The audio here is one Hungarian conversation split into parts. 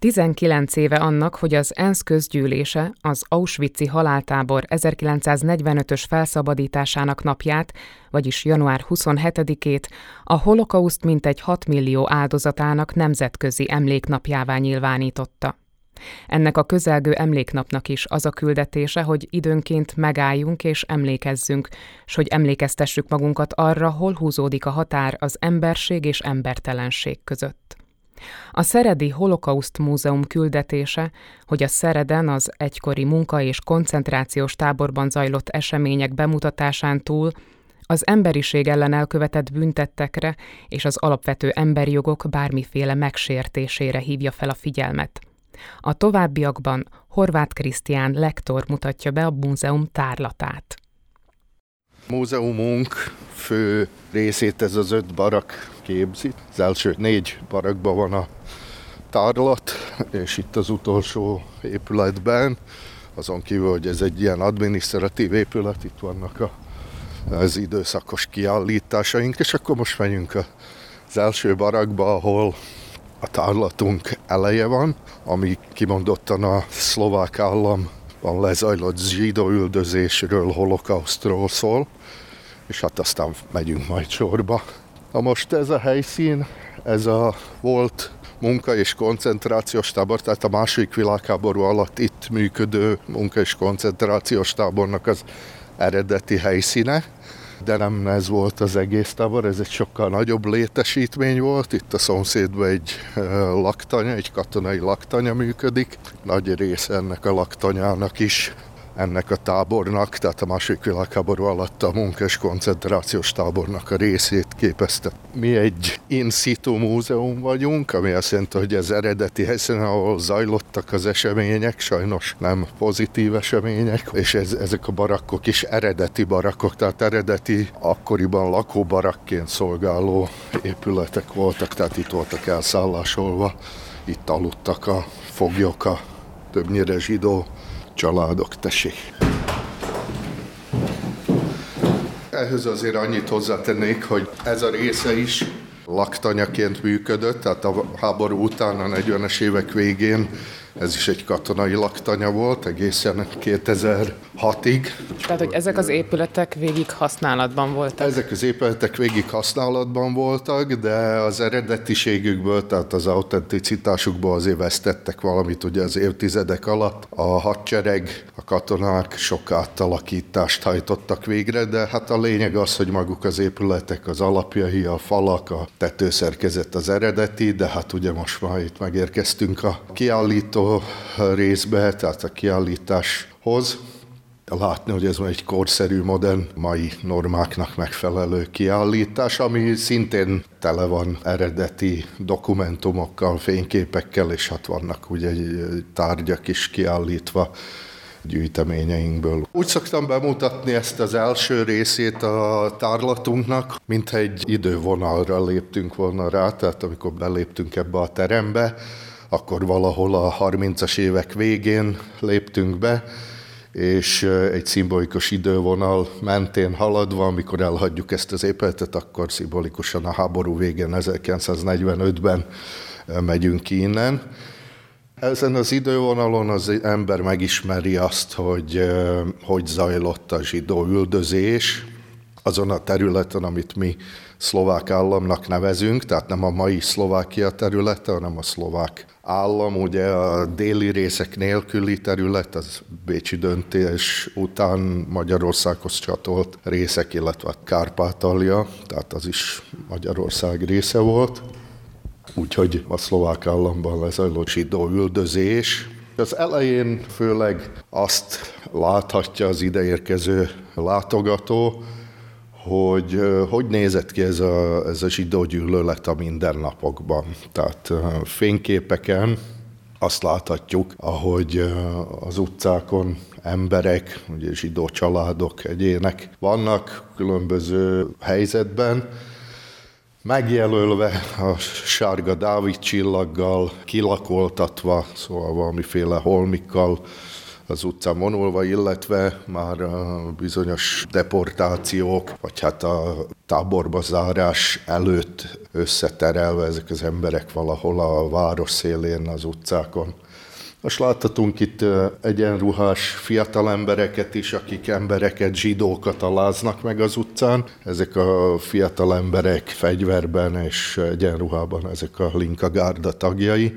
19 éve annak, hogy az ENSZ közgyűlése az Auschwitz-i haláltábor 1945-ös felszabadításának napját, vagyis január 27-ét a holokauszt mintegy 6 millió áldozatának nemzetközi emléknapjává nyilvánította. Ennek a közelgő emléknapnak is az a küldetése, hogy időnként megálljunk és emlékezzünk, s hogy emlékeztessük magunkat arra, hol húzódik a határ az emberség és embertelenség között. A Szeredi Holokauszt Múzeum küldetése, hogy a Szereden az egykori munka- és koncentrációs táborban zajlott események bemutatásán túl az emberiség ellen elkövetett büntettekre és az alapvető emberi jogok bármiféle megsértésére hívja fel a figyelmet. A továbbiakban Horváth Krisztián lektor mutatja be a múzeum tárlatát. Múzeumunk fő részét ez az öt barak képzi. Az első négy barakban van a tárlat, és itt az utolsó épületben, azon kívül, hogy ez egy ilyen adminisztratív épület, itt vannak a, az időszakos kiállításaink, és akkor most megyünk az első barakba, ahol a tárlatunk eleje van, ami kimondottan a szlovák államban lezajlott zsidó üldözésről, holokausztról szól, és hát aztán megyünk majd sorba. Na most ez a helyszín, ez a volt munka- és koncentrációs tábor, tehát a második világháború alatt itt működő munka- és koncentrációs tábornak az eredeti helyszíne de nem ez volt az egész tábor, ez egy sokkal nagyobb létesítmény volt. Itt a szomszédban egy laktanya, egy katonai laktanya működik. Nagy része ennek a laktanyának is ennek a tábornak, tehát a második világháború alatt a munkás koncentrációs tábornak a részét képezte. Mi egy in situ múzeum vagyunk, ami azt jelenti, hogy ez eredeti helyszínen, ahol zajlottak az események, sajnos nem pozitív események, és ez, ezek a barakkok is eredeti barakkok, tehát eredeti akkoriban lakóbarakként szolgáló épületek voltak, tehát itt voltak elszállásolva, itt aludtak a foglyok, a többnyire zsidó családok, tessék. Ehhez azért annyit hozzátennék, hogy ez a része is laktanyaként működött, tehát a háború után, a 40-es évek végén ez is egy katonai laktanya volt egészen 2006-ig. Tehát, hogy ezek az épületek végig használatban voltak? Ezek az épületek végig használatban voltak, de az eredetiségükből, tehát az autenticitásukból azért vesztettek valamit ugye az évtizedek alatt. A hadsereg, a katonák sok átalakítást hajtottak végre, de hát a lényeg az, hogy maguk az épületek, az alapjai, a falak, a tetőszerkezet az eredeti, de hát ugye most már itt megérkeztünk a kiállító részbe, tehát a kiállításhoz, látni, hogy ez egy korszerű, modern, mai normáknak megfelelő kiállítás, ami szintén tele van eredeti dokumentumokkal, fényképekkel, és hát vannak ugye tárgyak is kiállítva gyűjteményeinkből. Úgy szoktam bemutatni ezt az első részét a tárlatunknak, mint egy idővonalra léptünk volna rá, tehát amikor beléptünk ebbe a terembe, akkor valahol a 30-as évek végén léptünk be, és egy szimbolikus idővonal mentén haladva, amikor elhagyjuk ezt az épületet, akkor szimbolikusan a háború végén 1945-ben megyünk ki innen. Ezen az idővonalon az ember megismeri azt, hogy hogy zajlott a zsidó üldözés azon a területen, amit mi szlovák államnak nevezünk, tehát nem a mai Szlovákia területe, hanem a szlovák állam, ugye a déli részek nélküli terület, az Bécsi döntés után Magyarországhoz csatolt részek, illetve Kárpátalja, tehát az is Magyarország része volt. Úgyhogy a szlovák államban lezajlott zsidó üldözés, az elején főleg azt láthatja az ideérkező látogató, hogy hogy nézett ki ez a, ez a zsidó gyűlölet a mindennapokban. Tehát fényképeken azt láthatjuk, ahogy az utcákon emberek, ugye zsidó családok, egyének vannak különböző helyzetben, megjelölve a sárga Dávid csillaggal, kilakoltatva, szóval valamiféle holmikkal az utcán vonulva, illetve már bizonyos deportációk, vagy hát a táborba zárás előtt összeterelve ezek az emberek valahol a város szélén, az utcákon. Most láthatunk itt egyenruhás fiatal embereket is, akik embereket, zsidókat aláznak meg az utcán. Ezek a fiatal emberek fegyverben és egyenruhában, ezek a Linka Gárda tagjai,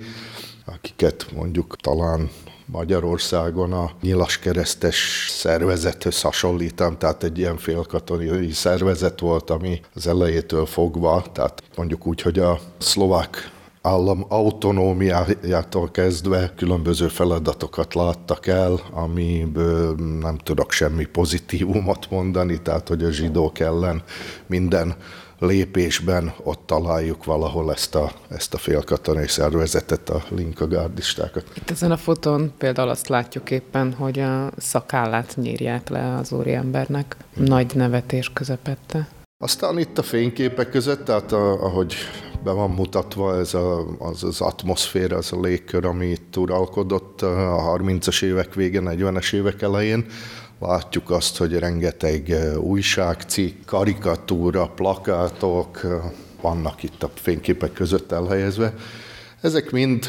akiket mondjuk talán Magyarországon a nyilas keresztes szervezethöz hasonlítam, tehát egy ilyen félkatonai szervezet volt, ami az elejétől fogva, tehát mondjuk úgy, hogy a szlovák állam autonómiájától kezdve különböző feladatokat láttak el, amiből nem tudok semmi pozitívumot mondani, tehát hogy a zsidók ellen minden lépésben ott találjuk valahol ezt a, ezt a félkatonai szervezetet, a linkagárdistákat. Itt ezen a fotón például azt látjuk éppen, hogy a szakállát nyírják le az úriembernek, nagy nevetés közepette. Aztán itt a fényképek között, tehát a, ahogy be van mutatva ez a, az, az atmoszféra, az a légkör, ami itt uralkodott a 30-as évek végén, 40-es évek elején. Látjuk azt, hogy rengeteg újságcikk, karikatúra, plakátok vannak itt a fényképek között elhelyezve. Ezek mind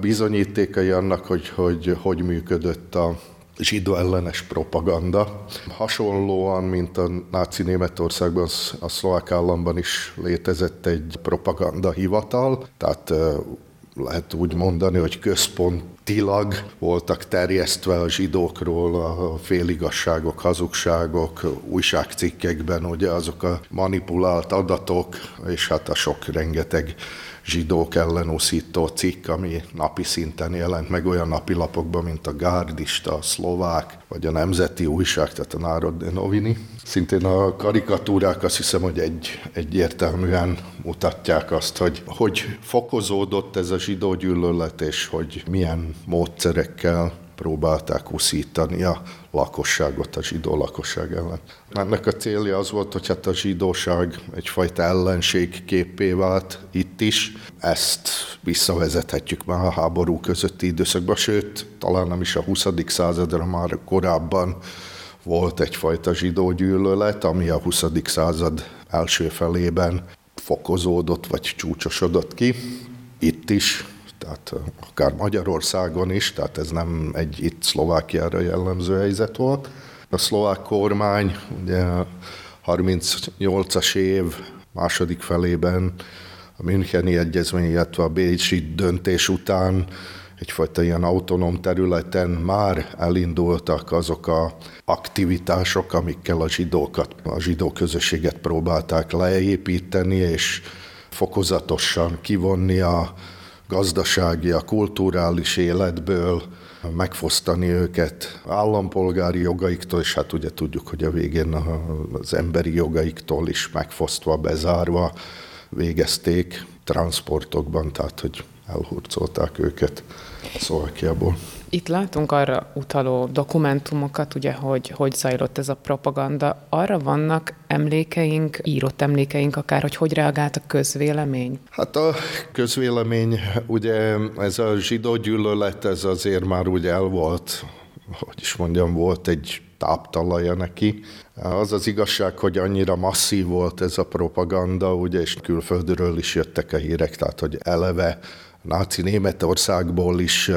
bizonyítékai annak, hogy hogy, hogy működött a, zsidó ellenes propaganda. Hasonlóan, mint a náci Németországban, a szlovák államban is létezett egy propaganda hivatal, tehát lehet úgy mondani, hogy központilag voltak terjesztve a zsidókról a féligasságok, hazugságok, újságcikkekben, ugye azok a manipulált adatok, és hát a sok rengeteg zsidók ellen uszító cikk, ami napi szinten jelent meg olyan napilapokban, mint a Gárdista, a Szlovák, vagy a Nemzeti Újság, tehát a Národné Novini. Szintén a karikatúrák azt hiszem, hogy egy, egyértelműen mutatják azt, hogy hogy fokozódott ez a zsidó gyűlölet, és hogy milyen módszerekkel próbálták uszítani a lakosságot, a zsidó lakosság ellen. Ennek a célja az volt, hogy hát a zsidóság egyfajta ellenség képé vált itt is. Ezt visszavezethetjük már a háború közötti időszakban, sőt, talán nem is a 20. századra, már korábban volt egyfajta zsidó gyűlölet, ami a 20. század első felében fokozódott vagy csúcsosodott ki. Itt is tehát akár Magyarországon is, tehát ez nem egy itt Szlovákiára jellemző helyzet volt. A szlovák kormány ugye 38-as év második felében a Müncheni Egyezmény, illetve a Bécsi döntés után egyfajta ilyen autonóm területen már elindultak azok a aktivitások, amikkel a zsidókat, a zsidó közösséget próbálták leépíteni, és fokozatosan kivonni a gazdasági, a kulturális életből, megfosztani őket állampolgári jogaiktól, és hát ugye tudjuk, hogy a végén az emberi jogaiktól is megfosztva, bezárva végezték transportokban, tehát hogy elhurcolták őket Szlovákiából. Itt látunk arra utaló dokumentumokat, ugye, hogy hogy zajlott ez a propaganda. Arra vannak emlékeink, írott emlékeink akár, hogy hogy reagált a közvélemény? Hát a közvélemény, ugye ez a zsidó gyűlölet, ez azért már úgy el volt, hogy is mondjam, volt egy táptalaja neki. Az az igazság, hogy annyira masszív volt ez a propaganda, ugye, és külföldről is jöttek a hírek, tehát hogy eleve náci Németországból is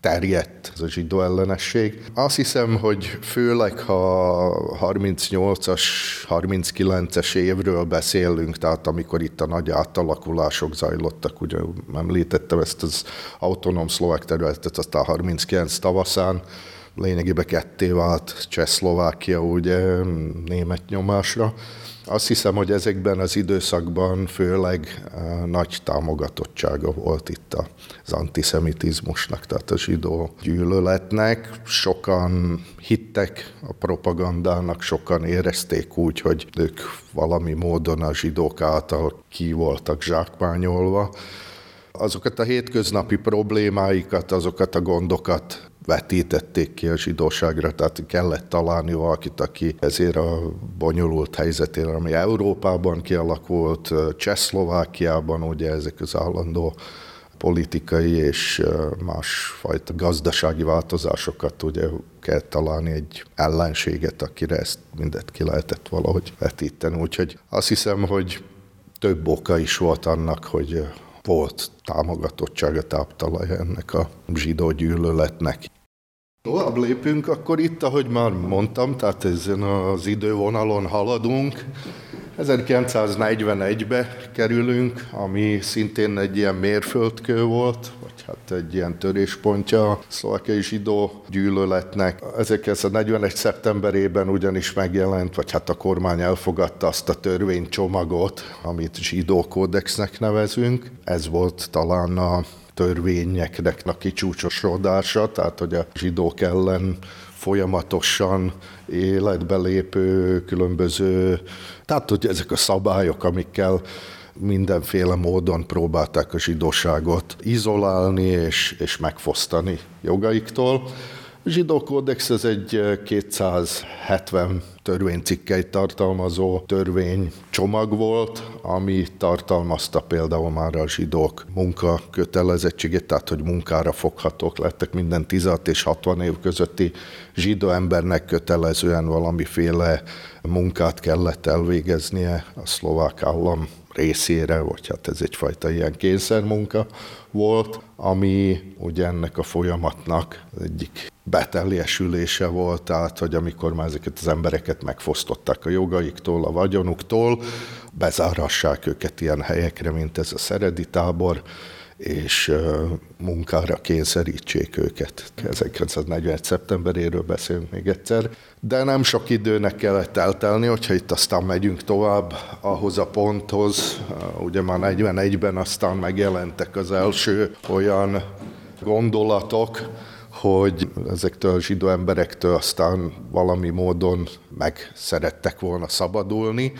terjedt ez a zsidó ellenesség. Azt hiszem, hogy főleg, ha 38-as, 39-es évről beszélünk, tehát amikor itt a nagy átalakulások zajlottak, ugye említettem ezt az autonóm szlovák területet, aztán 39 tavaszán, lényegében ketté vált Csehszlovákia ugye német nyomásra, azt hiszem, hogy ezekben az időszakban főleg eh, nagy támogatottsága volt itt az antiszemitizmusnak, tehát a zsidó gyűlöletnek. Sokan hittek a propagandának, sokan érezték úgy, hogy ők valami módon a zsidók által ki voltak zsákmányolva. Azokat a hétköznapi problémáikat, azokat a gondokat vetítették ki a zsidóságra, tehát kellett találni valakit, aki ezért a bonyolult helyzetére, ami Európában kialakult, Csehszlovákiában, ugye ezek az állandó politikai és másfajta gazdasági változásokat ugye kell találni egy ellenséget, akire ezt mindet ki lehetett valahogy vetíteni. Úgyhogy azt hiszem, hogy több oka is volt annak, hogy volt támogatottsága, táptalaja ennek a zsidó gyűlöletnek. Tovább lépünk, akkor itt, ahogy már mondtam, tehát ezen az idővonalon haladunk, 1941-be kerülünk, ami szintén egy ilyen mérföldkő volt, vagy hát egy ilyen töréspontja a szlovákiai zsidó gyűlöletnek. 1941. szeptemberében ugyanis megjelent, vagy hát a kormány elfogadta azt a törvénycsomagot, amit zsidó kódexnek nevezünk. Ez volt talán a törvényeknek a kicsúcsosodása, tehát hogy a zsidók ellen folyamatosan életbe lépő különböző, tehát hogy ezek a szabályok, amikkel mindenféle módon próbálták a zsidóságot izolálni és, és megfosztani jogaiktól. Zsidó kódex ez egy 270 törvénycikkeit tartalmazó törvénycsomag volt, ami tartalmazta például már a zsidók munka kötelezettségét, tehát hogy munkára foghatók lettek minden 16 és 60 év közötti zsidó embernek kötelezően valamiféle munkát kellett elvégeznie a szlovák állam részére, vagy hát ez egyfajta ilyen kényszermunka volt, ami ugye ennek a folyamatnak egyik beteljesülése volt, tehát hogy amikor már ezeket az embereket megfosztották a jogaiktól, a vagyonuktól, bezárassák őket ilyen helyekre, mint ez a szeredi tábor, és munkára kényszerítsék őket. 1941. szeptemberéről beszélünk még egyszer, de nem sok időnek kellett eltelni, hogyha itt aztán megyünk tovább ahhoz a ponthoz, ugye már 41-ben aztán megjelentek az első olyan gondolatok, hogy ezektől a zsidó emberektől aztán valami módon meg szerettek volna szabadulni,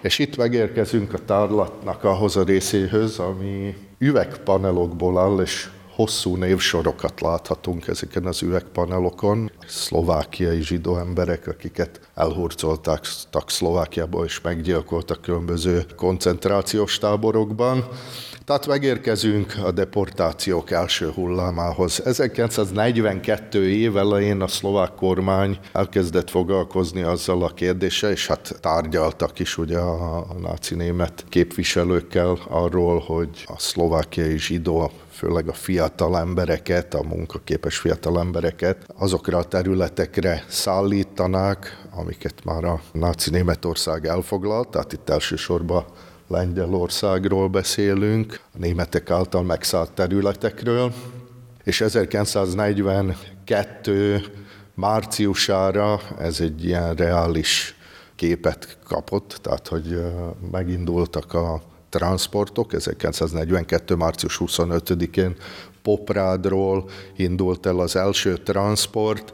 és itt megérkezünk a tárlatnak ahhoz a részéhöz, ami üvegpanelokból áll, és hosszú névsorokat láthatunk ezeken az üvegpanelokon. Szlovákiai zsidó emberek, akiket elhurcolták Szlovákiába és meggyilkoltak különböző koncentrációs táborokban. Tehát megérkezünk a deportációk első hullámához. 1942 év elején a szlovák kormány elkezdett foglalkozni azzal a kérdéssel, és hát tárgyaltak is ugye a náci német képviselőkkel arról, hogy a szlovákiai zsidó főleg a fiatal embereket, a munkaképes fiatal embereket azokra a területekre szállítanák, amiket már a náci Németország elfoglalt, tehát itt elsősorban Lengyelországról beszélünk, a németek által megszállt területekről, és 1942 márciusára ez egy ilyen reális képet kapott, tehát hogy megindultak a transportok, 1942. március 25-én Poprádról indult el az első transport,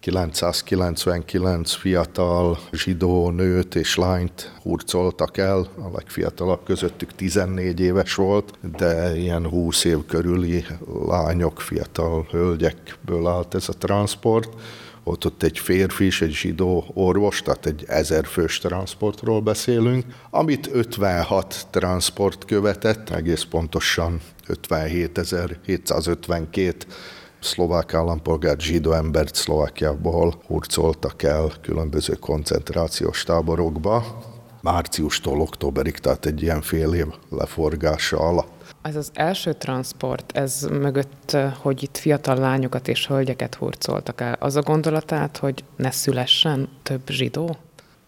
999 fiatal zsidó nőt és lányt hurcoltak el, a legfiatalabb közöttük 14 éves volt, de ilyen 20 év körüli lányok, fiatal hölgyekből állt ez a transport. Volt ott egy férfi és egy zsidó orvos, tehát egy ezerfős transportról beszélünk, amit 56 transport követett, egész pontosan 57.752 szlovák állampolgárt, zsidó embert Szlovákiából hurcoltak el különböző koncentrációs táborokba. Márciustól októberig, tehát egy ilyen fél év leforgása alatt. Ez az első transport, ez mögött, hogy itt fiatal lányokat és hölgyeket hurcoltak el, az a gondolatát, hogy ne szülessen több zsidó?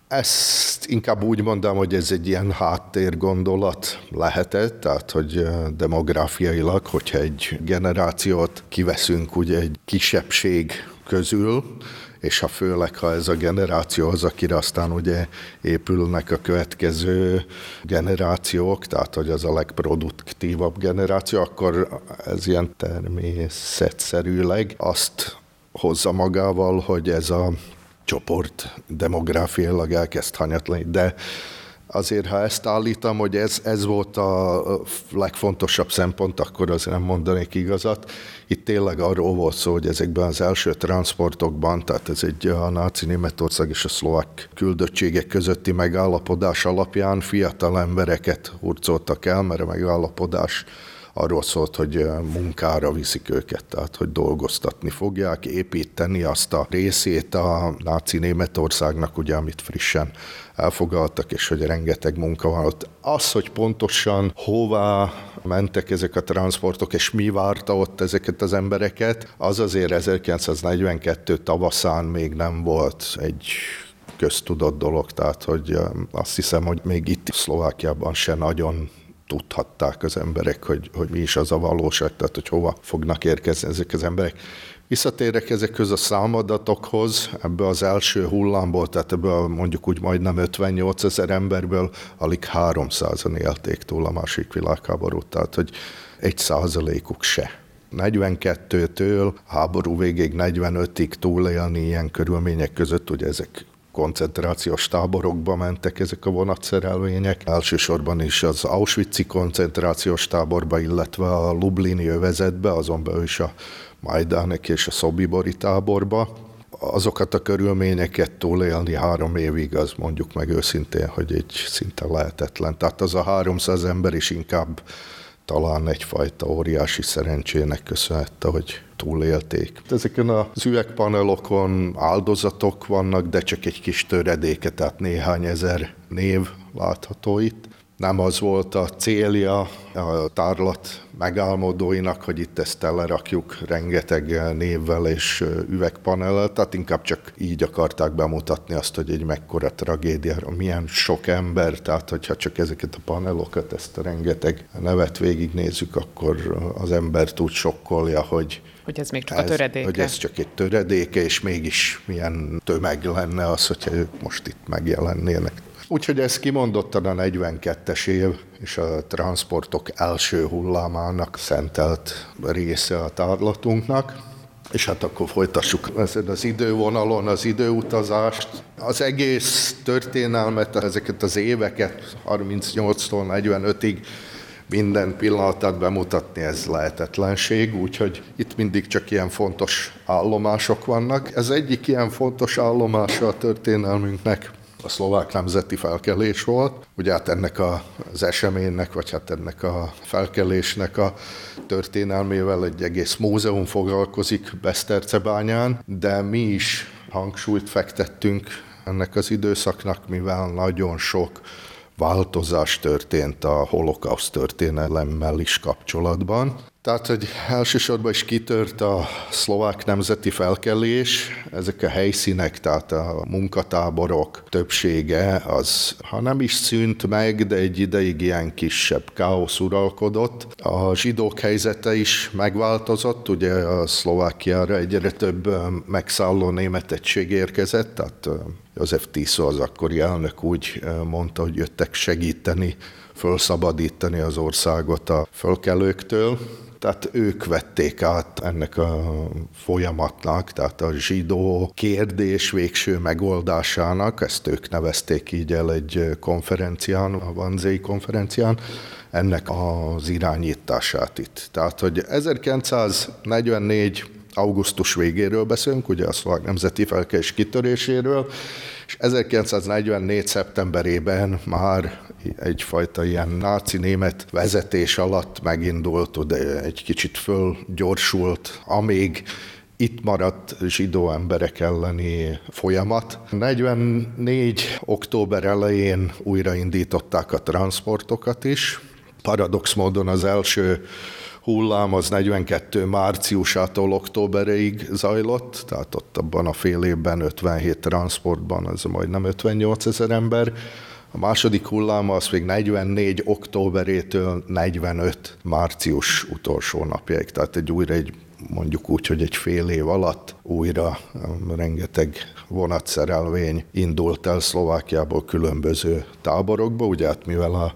Ezt inkább úgy mondom, hogy ez egy ilyen háttérgondolat lehetett, tehát hogy demográfiailag, hogyha egy generációt kiveszünk ugye egy kisebbség közül, és ha főleg, ha ez a generáció az, akire aztán ugye épülnek a következő generációk, tehát hogy az a legproduktívabb generáció, akkor ez ilyen természetszerűleg azt hozza magával, hogy ez a csoport demográfiailag elkezd hanyatlani, de azért, ha ezt állítom, hogy ez, ez volt a legfontosabb szempont, akkor azért nem mondanék igazat. Itt tényleg arról volt szó, hogy ezekben az első transportokban, tehát ez egy a náci Németország és a szlovák küldöttségek közötti megállapodás alapján fiatal embereket hurcoltak el, mert a megállapodás arról szólt, hogy munkára viszik őket, tehát hogy dolgoztatni fogják, építeni azt a részét a náci Németországnak, ugye, amit frissen elfogadtak, és hogy rengeteg munka van ott. Az, hogy pontosan hová mentek ezek a transportok, és mi várta ott ezeket az embereket, az azért 1942 tavaszán még nem volt egy köztudott dolog, tehát hogy azt hiszem, hogy még itt Szlovákiában se nagyon tudhatták az emberek, hogy, hogy mi is az a valóság, tehát hogy hova fognak érkezni ezek az emberek. Visszatérek ezekhez a számadatokhoz, ebből az első hullámból, tehát ebből mondjuk úgy majdnem 58 ezer emberből alig 300-an élték túl a másik világháborút, tehát hogy egy százalékuk se. 42-től háború végéig 45-ig túlélni ilyen körülmények között, ugye ezek koncentrációs táborokba mentek ezek a vonatszerelvények. Elsősorban is az Auschwitz-i koncentrációs táborba, illetve a Lublini övezetbe, azon belül is a Majdánek és a Szobibori táborba. Azokat a körülményeket túlélni három évig, az mondjuk meg őszintén, hogy egy szinte lehetetlen. Tehát az a 300 ember is inkább talán egyfajta óriási szerencsének köszönhette, hogy túlélték. Ezeken az üvegpanelokon áldozatok vannak, de csak egy kis töredéke, tehát néhány ezer név látható itt nem az volt a célja a tárlat megálmodóinak, hogy itt ezt telerakjuk rengeteg névvel és üvegpanellel, tehát inkább csak így akarták bemutatni azt, hogy egy mekkora tragédia, milyen sok ember, tehát hogyha csak ezeket a panelokat, ezt a rengeteg nevet végignézzük, akkor az ember tud sokkolja, hogy hogy ez még csak ez, a töredéke. Hogy ez csak egy töredéke, és mégis milyen tömeg lenne az, hogyha ők most itt megjelennének. Úgyhogy ez kimondottan a 42-es év és a transportok első hullámának szentelt része a tárlatunknak. És hát akkor folytassuk ezen az idővonalon az időutazást. Az egész történelmet, ezeket az éveket, 38-tól 45-ig minden pillanatát bemutatni, ez lehetetlenség, úgyhogy itt mindig csak ilyen fontos állomások vannak. Ez egyik ilyen fontos állomása a történelmünknek a szlovák nemzeti felkelés volt. Ugye hát ennek az eseménynek, vagy hát ennek a felkelésnek a történelmével egy egész múzeum foglalkozik Besztercebányán, de mi is hangsúlyt fektettünk ennek az időszaknak, mivel nagyon sok változás történt a holokauszt történelemmel is kapcsolatban. Tehát, hogy elsősorban is kitört a szlovák nemzeti felkelés, ezek a helyszínek, tehát a munkatáborok többsége, az ha nem is szűnt meg, de egy ideig ilyen kisebb káosz uralkodott. A zsidók helyzete is megváltozott, ugye a Szlovákiára egyre több megszálló német egység érkezett, tehát József Tiso az akkori elnök úgy mondta, hogy jöttek segíteni, fölszabadítani az országot a fölkelőktől, tehát ők vették át ennek a folyamatnak, tehát a zsidó kérdés végső megoldásának, ezt ők nevezték így el egy konferencián, a Vanzéi konferencián, ennek az irányítását itt. Tehát, hogy 1944 augusztus végéről beszélünk, ugye a szlovák nemzeti felkelés kitöréséről, és 1944. szeptemberében már egyfajta ilyen náci német vezetés alatt megindult, de egy kicsit fölgyorsult, amíg itt maradt zsidó emberek elleni folyamat. 44. október elején újraindították a transportokat is. Paradox módon az első hullám az 42 márciusától októberig zajlott, tehát ott abban a fél évben 57 transportban, az majdnem 58 ezer ember. A második hullám az még 44 októberétől 45 március utolsó napjáig, tehát egy újra egy mondjuk úgy, hogy egy fél év alatt újra rengeteg vonatszerelvény indult el Szlovákiából különböző táborokba, ugye hát mivel a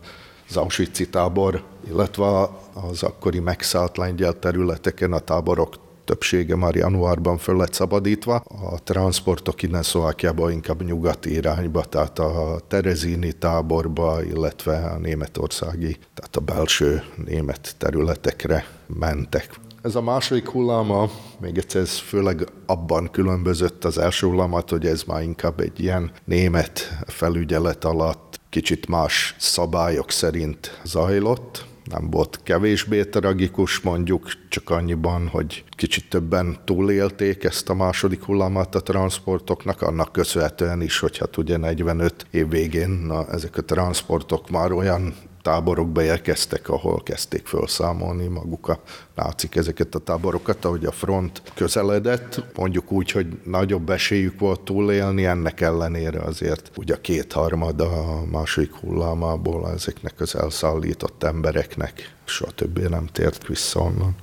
az auschwitz tábor, illetve az akkori megszállt lengyel területeken a táborok többsége már januárban föl lett szabadítva. A transportok innen Szlovákiába inkább nyugati irányba, tehát a Terezini táborba, illetve a németországi, tehát a belső német területekre mentek. Ez a második hulláma, még egyszer ez főleg abban különbözött az első hullámat, hogy ez már inkább egy ilyen német felügyelet alatt kicsit más szabályok szerint zajlott, nem volt kevésbé tragikus, mondjuk csak annyiban, hogy kicsit többen túlélték ezt a második hullámát a transportoknak, annak köszönhetően is, hogy hát ugye 45 év végén na, ezek a transportok már olyan táborokba érkeztek, ahol kezdték felszámolni maguk a nácik ezeket a táborokat, ahogy a front közeledett, mondjuk úgy, hogy nagyobb esélyük volt túlélni, ennek ellenére azért ugye a kétharmada a második hullámából ezeknek az elszállított embereknek stb. nem tért vissza onnan.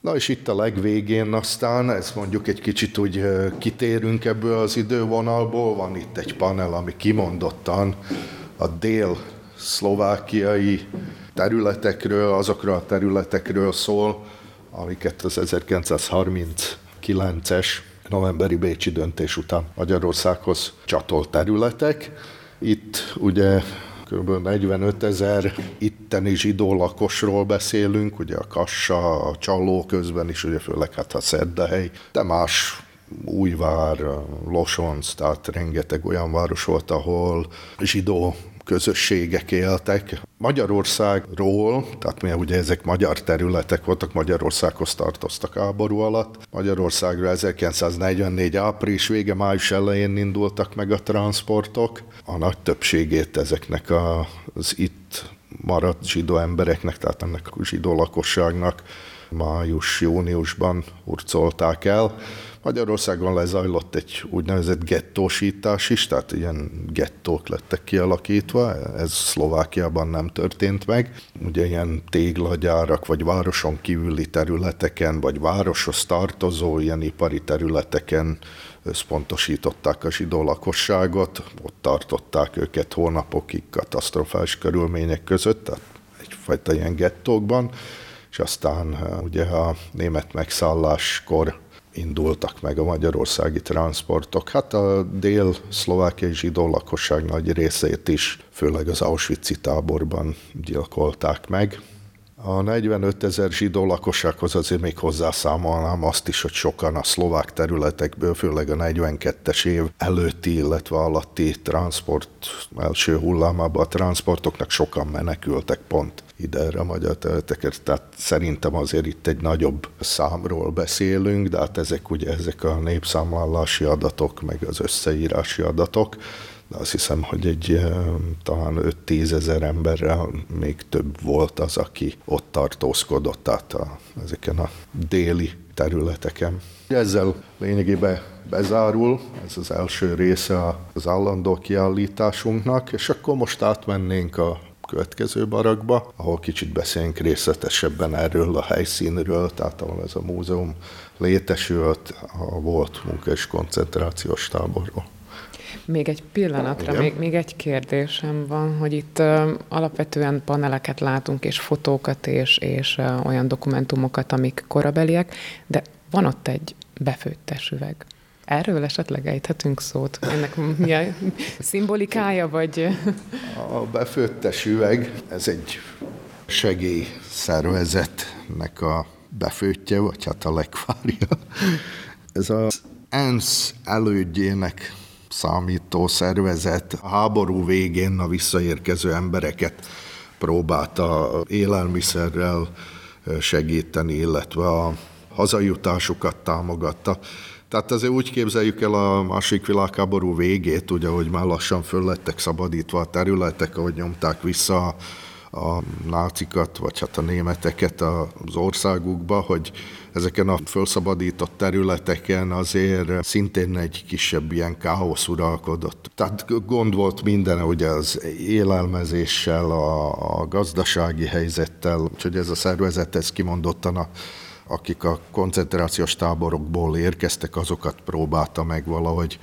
Na és itt a legvégén aztán, ez mondjuk egy kicsit úgy kitérünk ebből az idővonalból, van itt egy panel, ami kimondottan a dél szlovákiai területekről, azokról a területekről szól, amiket az 1939-es novemberi Bécsi döntés után Magyarországhoz csatolt területek. Itt ugye kb. 45 ezer itteni zsidó lakosról beszélünk, ugye a Kassa, a Csaló közben is, ugye főleg hát a Szerdahely, de más Újvár, Losonc, tehát rengeteg olyan város volt, ahol zsidó közösségek éltek. Magyarországról, tehát mi ugye ezek magyar területek voltak, Magyarországhoz tartoztak háború alatt. Magyarországra 1944 április vége, május elején indultak meg a transportok. A nagy többségét ezeknek az itt maradt zsidó embereknek, tehát ennek a zsidó lakosságnak május-júniusban hurcolták el. Magyarországon lezajlott egy úgynevezett gettósítás is, tehát ilyen gettók lettek kialakítva, ez Szlovákiában nem történt meg. Ugye ilyen téglagyárak, vagy városon kívüli területeken, vagy városhoz tartozó ilyen ipari területeken összpontosították a zsidó lakosságot, ott tartották őket hónapokig katasztrofális körülmények között, tehát egyfajta ilyen gettókban, és aztán ugye a német megszálláskor indultak meg a magyarországi transportok. Hát a dél-szlovákiai zsidó lakosság nagy részét is, főleg az Auschwitz táborban gyilkolták meg. A 45 ezer zsidó lakossághoz azért még hozzászámolnám azt is, hogy sokan a szlovák területekből, főleg a 42-es év előtti, illetve alatti transport első hullámában a transportoknak sokan menekültek pont ide erre a magyar területeket, tehát szerintem azért itt egy nagyobb számról beszélünk, de hát ezek ugye ezek a népszámlálási adatok, meg az összeírási adatok, de azt hiszem, hogy egy talán 5-10 ezer emberrel még több volt az, aki ott tartózkodott, tehát a, ezeken a déli területeken. Ezzel lényegében bezárul, ez az első része az állandó kiállításunknak, és akkor most átmennénk a következő barakba, ahol kicsit beszélünk részletesebben erről a helyszínről, tehát ahol ez a múzeum létesült, a volt munka és koncentrációs táborról. Még egy pillanatra, még, még egy kérdésem van, hogy itt uh, alapvetően paneleket látunk, és fotókat, és, és uh, olyan dokumentumokat, amik korabeliek, de van ott egy befőttes üveg. Erről esetleg ejthetünk szót? Ennek mi a szimbolikája, vagy... A befőttes üveg, ez egy segélyszervezetnek a befőtje, vagy hát a legvárja. Ez az ENSZ elődjének számító szervezet a háború végén a visszaérkező embereket próbálta élelmiszerrel segíteni, illetve a hazajutásukat támogatta. Tehát azért úgy képzeljük el a másik világháború végét, ugye, hogy már lassan föl szabadítva a területek, ahogy nyomták vissza a nácikat, vagy hát a németeket az országukba, hogy ezeken a felszabadított területeken azért szintén egy kisebb ilyen káosz uralkodott. Tehát gond volt minden, ugye az élelmezéssel, a, a gazdasági helyzettel, úgyhogy ez a szervezet, ez kimondottan a akik a koncentrációs táborokból érkeztek, azokat próbálta meg valahogy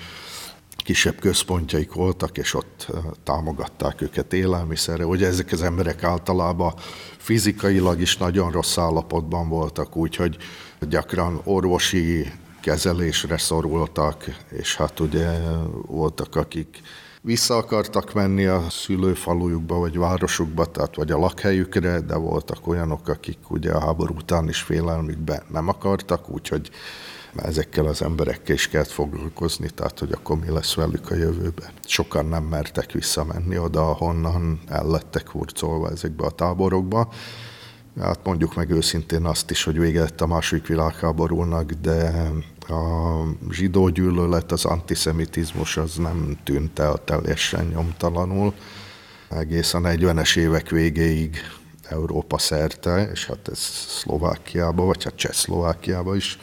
kisebb központjaik voltak, és ott támogatták őket élelmiszerre. Ugye ezek az emberek általában fizikailag is nagyon rossz állapotban voltak, úgyhogy gyakran orvosi kezelésre szorultak, és hát ugye voltak, akik vissza akartak menni a szülőfalujukba vagy városukba, tehát vagy a lakhelyükre, de voltak olyanok, akik ugye a háború után is félelmükbe nem akartak, úgyhogy ezekkel az emberekkel is kellett foglalkozni, tehát hogy akkor mi lesz velük a jövőben. Sokan nem mertek visszamenni oda, ahonnan el lettek hurcolva ezekbe a táborokba. Hát mondjuk meg őszintén azt is, hogy vége lett a második világháborúnak, de a zsidó gyűlölet, az antiszemitizmus az nem tűnt el teljesen nyomtalanul. Egészen a 40-es évek végéig Európa szerte, és hát ez Szlovákiába, vagy hát Csehszlovákiába is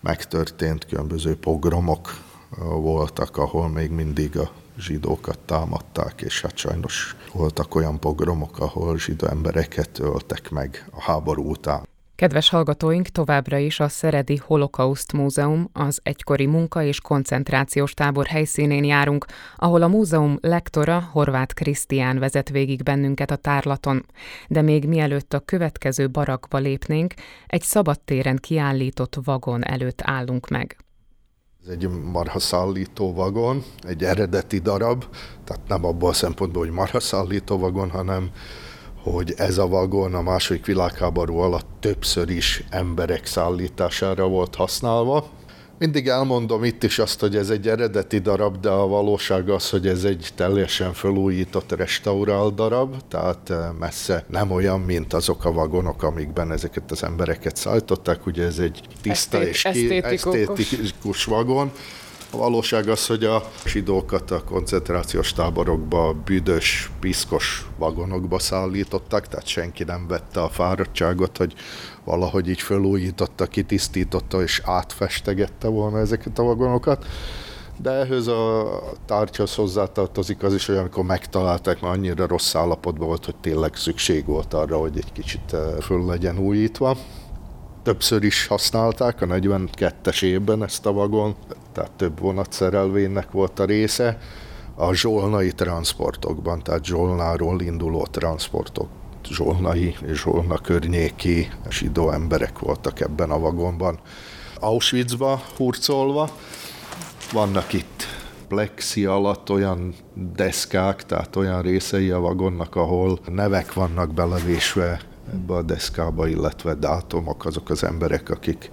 megtörtént, különböző pogromok voltak, ahol még mindig a zsidókat támadták, és hát sajnos voltak olyan pogromok, ahol zsidó embereket öltek meg a háború után. Kedves hallgatóink, továbbra is a Szeredi Holokauszt Múzeum, az egykori munka- és koncentrációs tábor helyszínén járunk, ahol a múzeum lektora Horváth Krisztián vezet végig bennünket a tárlaton. De még mielőtt a következő barakba lépnénk, egy szabadtéren kiállított vagon előtt állunk meg. Ez egy marhaszállító vagon, egy eredeti darab, tehát nem abban a szempontból, hogy marhaszállító vagon, hanem hogy ez a vagon a második világháború alatt többször is emberek szállítására volt használva. Mindig elmondom itt is azt, hogy ez egy eredeti darab, de a valóság az, hogy ez egy teljesen felújított, restaurált darab, tehát eh, messze nem olyan, mint azok a vagonok, amikben ezeket az embereket szállították. Ugye ez egy tiszta Esztét, és ki, esztétikus vagon, a valóság az, hogy a zsidókat a koncentrációs táborokba büdös, piszkos vagonokba szállították, tehát senki nem vette a fáradtságot, hogy valahogy így felújította, kitisztította és átfestegette volna ezeket a vagonokat. De ehhez a tárgyhoz hozzátartozik az is, hogy amikor megtalálták, mert annyira rossz állapotban volt, hogy tényleg szükség volt arra, hogy egy kicsit eh, föl legyen újítva többször is használták a 42-es évben ezt a vagon, tehát több vonatszerelvénynek volt a része, a zsolnai transportokban, tehát Zsolnáról induló transportok, zsolnai zsolna környéki zsidó emberek voltak ebben a vagonban. Auschwitzba hurcolva, vannak itt plexi alatt olyan deszkák, tehát olyan részei a vagonnak, ahol nevek vannak belevésve ebbe a deszkába, illetve dátumok, azok az emberek, akik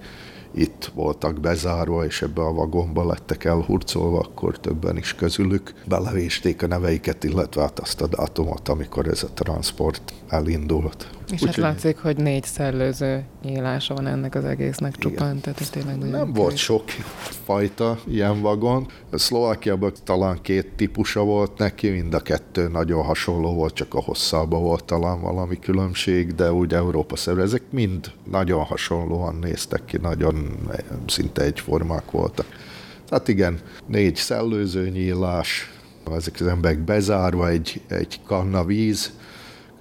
itt voltak bezárva, és ebbe a vagomba lettek elhurcolva, akkor többen is közülük belevésték a neveiket, illetve hát azt a dátumot, amikor ez a transport elindult. És Úgy, hát látszik, hogy négy szellőző nyílása van ennek az egésznek csupán, igen. tehát ez tényleg nagyon Nem volt sok fajta ilyen vagon. A Szlovákiában talán két típusa volt neki, mind a kettő nagyon hasonló volt, csak a hosszában volt talán valami különbség, de úgy Európa szerű. Ezek mind nagyon hasonlóan néztek ki, nagyon szinte egyformák voltak. Tehát igen, négy szellőző nyílás, ezek az emberek bezárva, egy, egy kanna víz,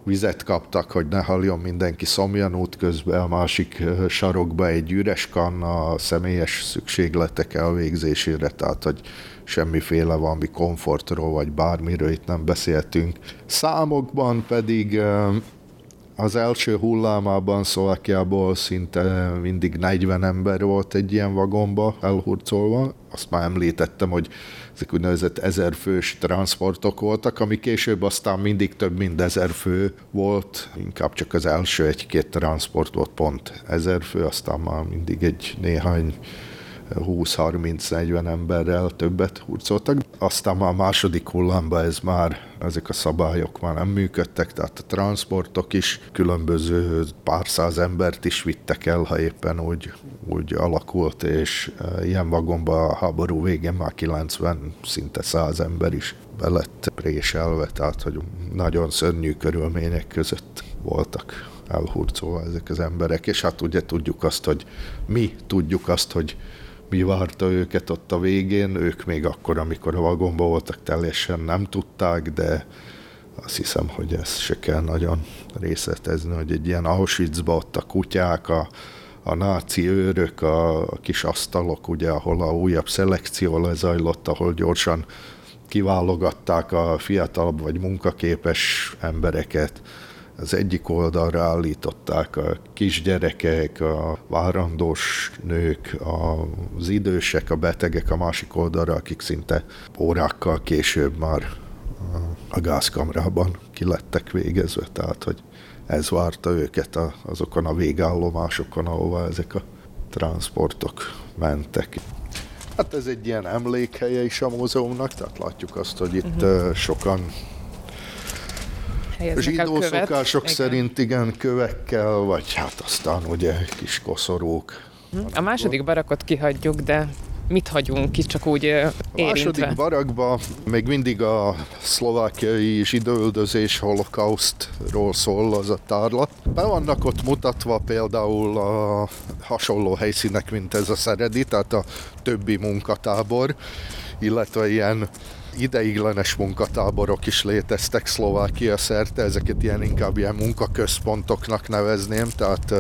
vizet kaptak, hogy ne halljon mindenki szomjan út közben, a másik sarokba egy üres kanna a személyes szükségletek elvégzésére, tehát hogy semmiféle valami komfortról vagy bármiről itt nem beszéltünk. Számokban pedig az első hullámában Szlovákiából szinte mindig 40 ember volt egy ilyen vagomba elhurcolva. Azt már említettem, hogy ezek úgynevezett ezerfős transportok voltak, ami később aztán mindig több mint ezer fő volt, inkább csak az első egy-két transport volt pont ezer fő, aztán már mindig egy néhány 20-30-40 emberrel többet hurcoltak. Aztán már a második hullámban ez már, ezek a szabályok már nem működtek, tehát a transportok is különböző pár száz embert is vittek el, ha éppen úgy, úgy alakult, és e, ilyen vagomba a háború végén már 90, szinte 100 ember is belett préselve, tehát hogy nagyon szörnyű körülmények között voltak elhurcolva ezek az emberek, és hát ugye tudjuk azt, hogy mi tudjuk azt, hogy mi várta őket ott a végén, ők még akkor, amikor a vagomba voltak, teljesen nem tudták, de azt hiszem, hogy ezt se kell nagyon részletezni, hogy egy ilyen Auschwitzba ott a kutyák, a, a náci őrök, a, a kis asztalok, ugye, ahol a újabb szelekció lezajlott, ahol gyorsan kiválogatták a fiatalabb vagy munkaképes embereket, az egyik oldalra állították a kisgyerekek, a várandós nők, az idősek, a betegek a másik oldalra, akik szinte órákkal később már a gázkamrában kilettek végezve, tehát hogy ez várta őket azokon a végállomásokon, ahova ezek a transportok mentek. Hát ez egy ilyen emlékhelye is a múzeumnak, tehát látjuk azt, hogy itt uh-huh. sokan helyeznek el Zsidó követ. szokások Igen. szerint igen, kövekkel, vagy hát aztán ugye kis koszorúk. A második barakot kihagyjuk, de mit hagyunk ki, csak úgy ö, A második érintve? barakban még mindig a szlovákiai zsidóüldözés holokausztról szól az a tárlat. Be vannak ott mutatva például a hasonló helyszínek, mint ez a Szeredi, tehát a többi munkatábor, illetve ilyen ideiglenes munkatáborok is léteztek Szlovákia szerte, ezeket ilyen inkább ilyen munkaközpontoknak nevezném, tehát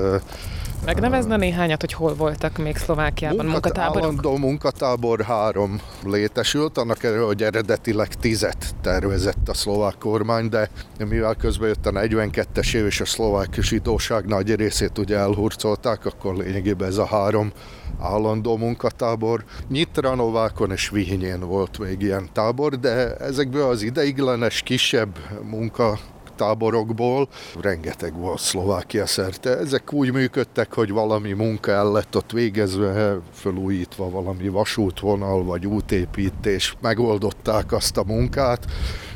Megnevezne néhányat, hogy hol voltak még Szlovákiában munkatáborok? Állandó munkatábor három létesült, annak ellenére, hogy eredetileg tizet tervezett a szlovák kormány, de mivel közben jött a 42-es év és a szlovák zsidóság nagy részét ugye elhurcolták, akkor lényegében ez a három állandó munkatábor. Nyitranovákon és Vihinyén volt még ilyen tábor, de ezekből az ideiglenes kisebb munka táborokból, rengeteg volt Szlovákia szerte. Ezek úgy működtek, hogy valami munka el lett ott végezve, fölújítva valami vasútvonal vagy útépítés, megoldották azt a munkát,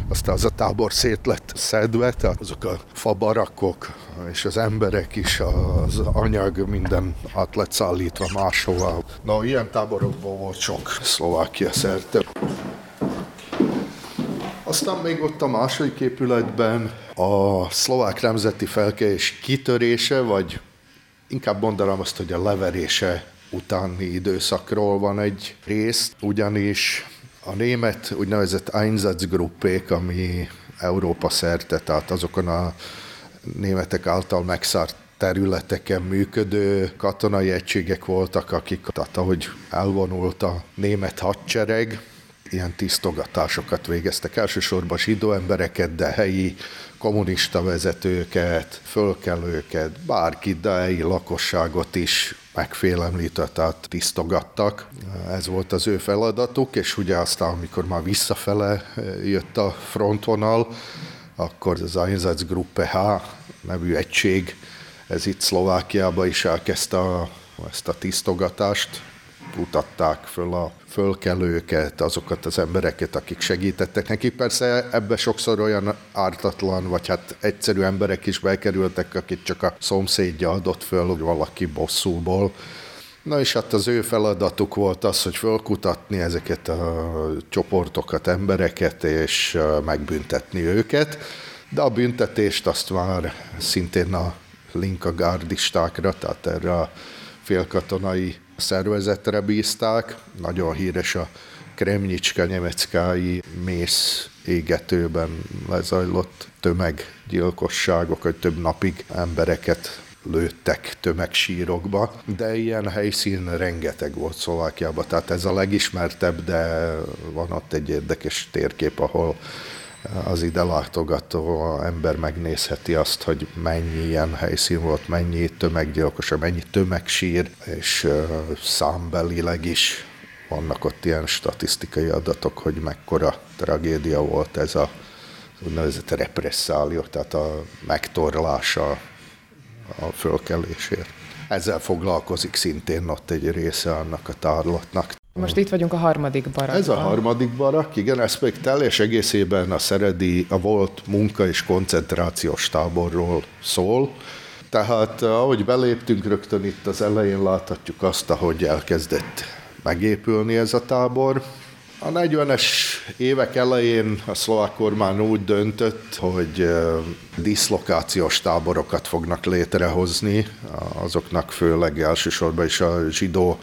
aztán az a tábor szét lett szedve, tehát azok a fabarakok és az emberek is, az anyag, minden át lett szállítva máshova. Na, ilyen táborokból volt sok Szlovákia szerte. Aztán még ott a második épületben a szlovák nemzeti felkelés kitörése, vagy inkább mondanám azt, hogy a leverése utáni időszakról van egy rész, ugyanis a német úgynevezett Einsatzgruppék, ami Európa szerte, tehát azokon a németek által megszárt területeken működő katonai egységek voltak, akik, tehát ahogy elvonult a német hadsereg, ilyen tisztogatásokat végeztek. Elsősorban zsidó embereket, de helyi kommunista vezetőket, fölkelőket, bárki, de helyi lakosságot is megfélemlített, tehát tisztogattak. Ez volt az ő feladatuk, és ugye aztán, amikor már visszafele jött a frontvonal, akkor az Einsatzgruppe H nevű egység, ez itt Szlovákiában is elkezdte a, ezt a tisztogatást, mutatták föl a fölkelőket, azokat az embereket, akik segítettek neki. Persze ebbe sokszor olyan ártatlan, vagy hát egyszerű emberek is bekerültek, akik csak a szomszédja adott föl, hogy valaki bosszúból. Na és hát az ő feladatuk volt az, hogy fölkutatni ezeket a csoportokat, embereket, és megbüntetni őket. De a büntetést azt már szintén a linka gárdistákra, tehát erre a félkatonai szervezetre bízták. Nagyon híres a Kremnyicska Nyemeckai mész égetőben lezajlott tömeggyilkosságok, hogy több napig embereket lőttek tömegsírokba, de ilyen helyszín rengeteg volt Szlovákiában, tehát ez a legismertebb, de van ott egy érdekes térkép, ahol az ide látogató ember megnézheti azt, hogy mennyi ilyen helyszín volt, mennyi tömeggyilkos, mennyi tömegsír, és számbelileg is vannak ott ilyen statisztikai adatok, hogy mekkora tragédia volt ez a úgynevezett represszálió, tehát a megtorlása a fölkelésért. Ezzel foglalkozik szintén ott egy része annak a tárlatnak. Most itt vagyunk a harmadik barakban. Ez a harmadik barak, igen, ez még teljes egészében a Szeredi, a volt munka és koncentrációs táborról szól. Tehát ahogy beléptünk, rögtön itt az elején láthatjuk azt, ahogy elkezdett megépülni ez a tábor. A 40-es évek elején a szlovák kormány úgy döntött, hogy diszlokációs táborokat fognak létrehozni, azoknak főleg elsősorban is a zsidó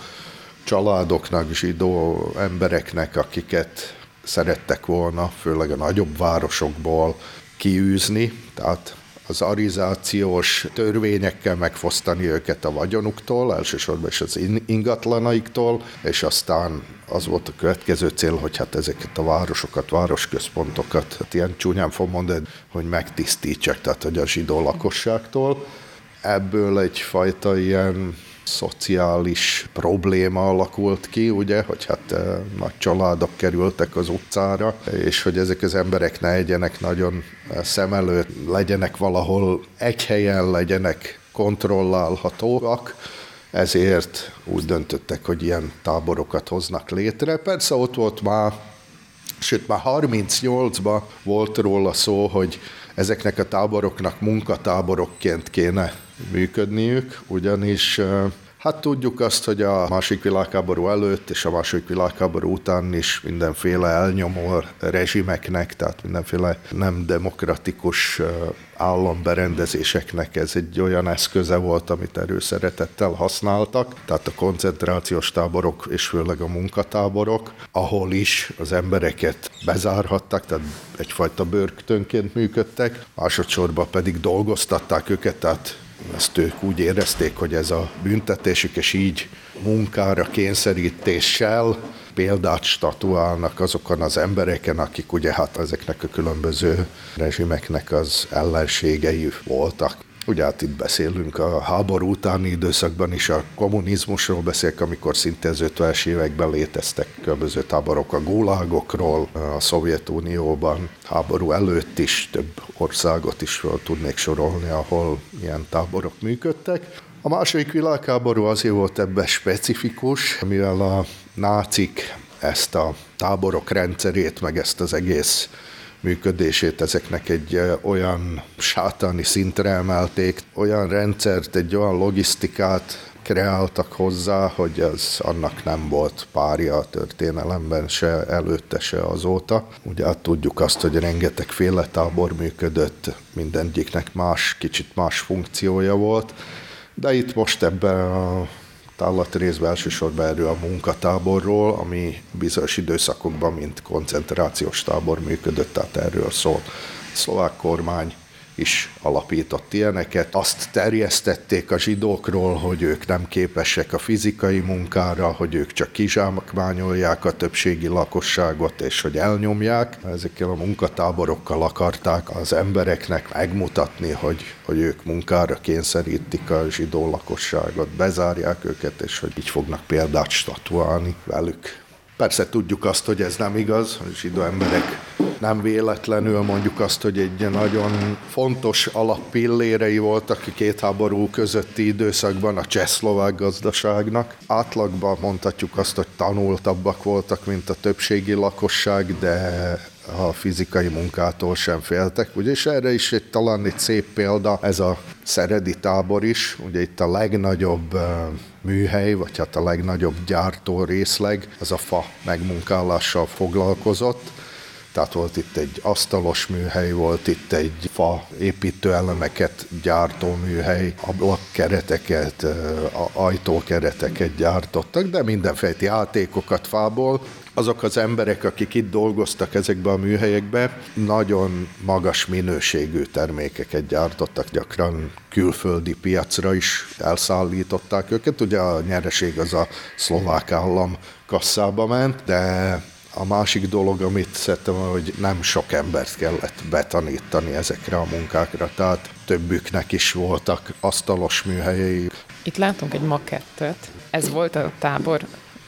családoknak, zsidó embereknek, akiket szerettek volna, főleg a nagyobb városokból kiűzni, tehát az arizációs törvényekkel megfosztani őket a vagyonuktól, elsősorban is az ingatlanaiktól, és aztán az volt a következő cél, hogy hát ezeket a városokat, városközpontokat, hát ilyen csúnyán fog mondani, hogy megtisztítsák, tehát hogy a zsidó lakosságtól. Ebből egyfajta ilyen szociális probléma alakult ki, ugye, hogy hát eh, nagy családok kerültek az utcára, és hogy ezek az emberek ne legyenek nagyon szem előtt, legyenek valahol egy helyen, legyenek kontrollálhatóak, ezért úgy döntöttek, hogy ilyen táborokat hoznak létre. Persze ott volt már, sőt már 38-ban volt róla szó, hogy ezeknek a táboroknak munkatáborokként kéne működniük, ugyanis Hát tudjuk azt, hogy a másik világháború előtt és a második világháború után is mindenféle elnyomó rezsimeknek, tehát mindenféle nem demokratikus államberendezéseknek ez egy olyan eszköze volt, amit erőszeretettel használtak, tehát a koncentrációs táborok és főleg a munkatáborok, ahol is az embereket bezárhattak, tehát egyfajta börtönként működtek, másodszorban pedig dolgoztatták őket, tehát ezt ők úgy érezték, hogy ez a büntetésük, és így munkára kényszerítéssel példát statuálnak azokon az embereken, akik ugye hát ezeknek a különböző rezsimeknek az ellenségei voltak. Ugye hát itt beszélünk a háború utáni időszakban is a kommunizmusról beszélek, amikor szinte az 50-es években léteztek különböző táborok a gulágokról, a Szovjetunióban háború előtt is több országot is fel tudnék sorolni, ahol ilyen táborok működtek. A második világháború azért volt ebben specifikus, mivel a nácik ezt a táborok rendszerét, meg ezt az egész működését ezeknek egy olyan sátáni szintre emelték, olyan rendszert, egy olyan logisztikát kreáltak hozzá, hogy az annak nem volt párja a történelemben se előtte, se azóta. Ugye hát tudjuk azt, hogy rengetegféle tábor működött, mindegyiknek más, kicsit más funkciója volt, de itt most ebben a részben elsősorban erről a munkatáborról, ami bizonyos időszakokban, mint koncentrációs tábor működött, tehát erről szól. A szlovák kormány is alapított ilyeneket. Azt terjesztették a zsidókról, hogy ők nem képesek a fizikai munkára, hogy ők csak kizsákmányolják a többségi lakosságot, és hogy elnyomják. Ezekkel a munkatáborokkal akarták az embereknek megmutatni, hogy, hogy ők munkára kényszerítik a zsidó lakosságot, bezárják őket, és hogy így fognak példát statuálni velük. Persze tudjuk azt, hogy ez nem igaz, hogy zsidó emberek nem véletlenül mondjuk azt, hogy egy nagyon fontos alappillérei voltak a két háború közötti időszakban a csehszlovák gazdaságnak. Átlagban mondhatjuk azt, hogy tanultabbak voltak, mint a többségi lakosság, de a fizikai munkától sem féltek. Ugye, és erre is egy, talán egy szép példa, ez a szeredi tábor is, ugye itt a legnagyobb műhely, vagy hát a legnagyobb gyártó részleg, az a fa megmunkálással foglalkozott, tehát volt itt egy asztalos műhely, volt itt egy fa építőelemeket gyártó műhely, ablakkereteket, ajtókereteket gyártottak, de mindenféle játékokat fából. Azok az emberek, akik itt dolgoztak ezekben a műhelyekben, nagyon magas minőségű termékeket gyártottak, gyakran külföldi piacra is elszállították őket. Ugye a nyereség az a szlovák állam kasszába ment, de a másik dolog, amit szerettem, hogy nem sok embert kellett betanítani ezekre a munkákra, tehát többüknek is voltak asztalos műhelyei. Itt látunk egy makettet. Ez volt a tábor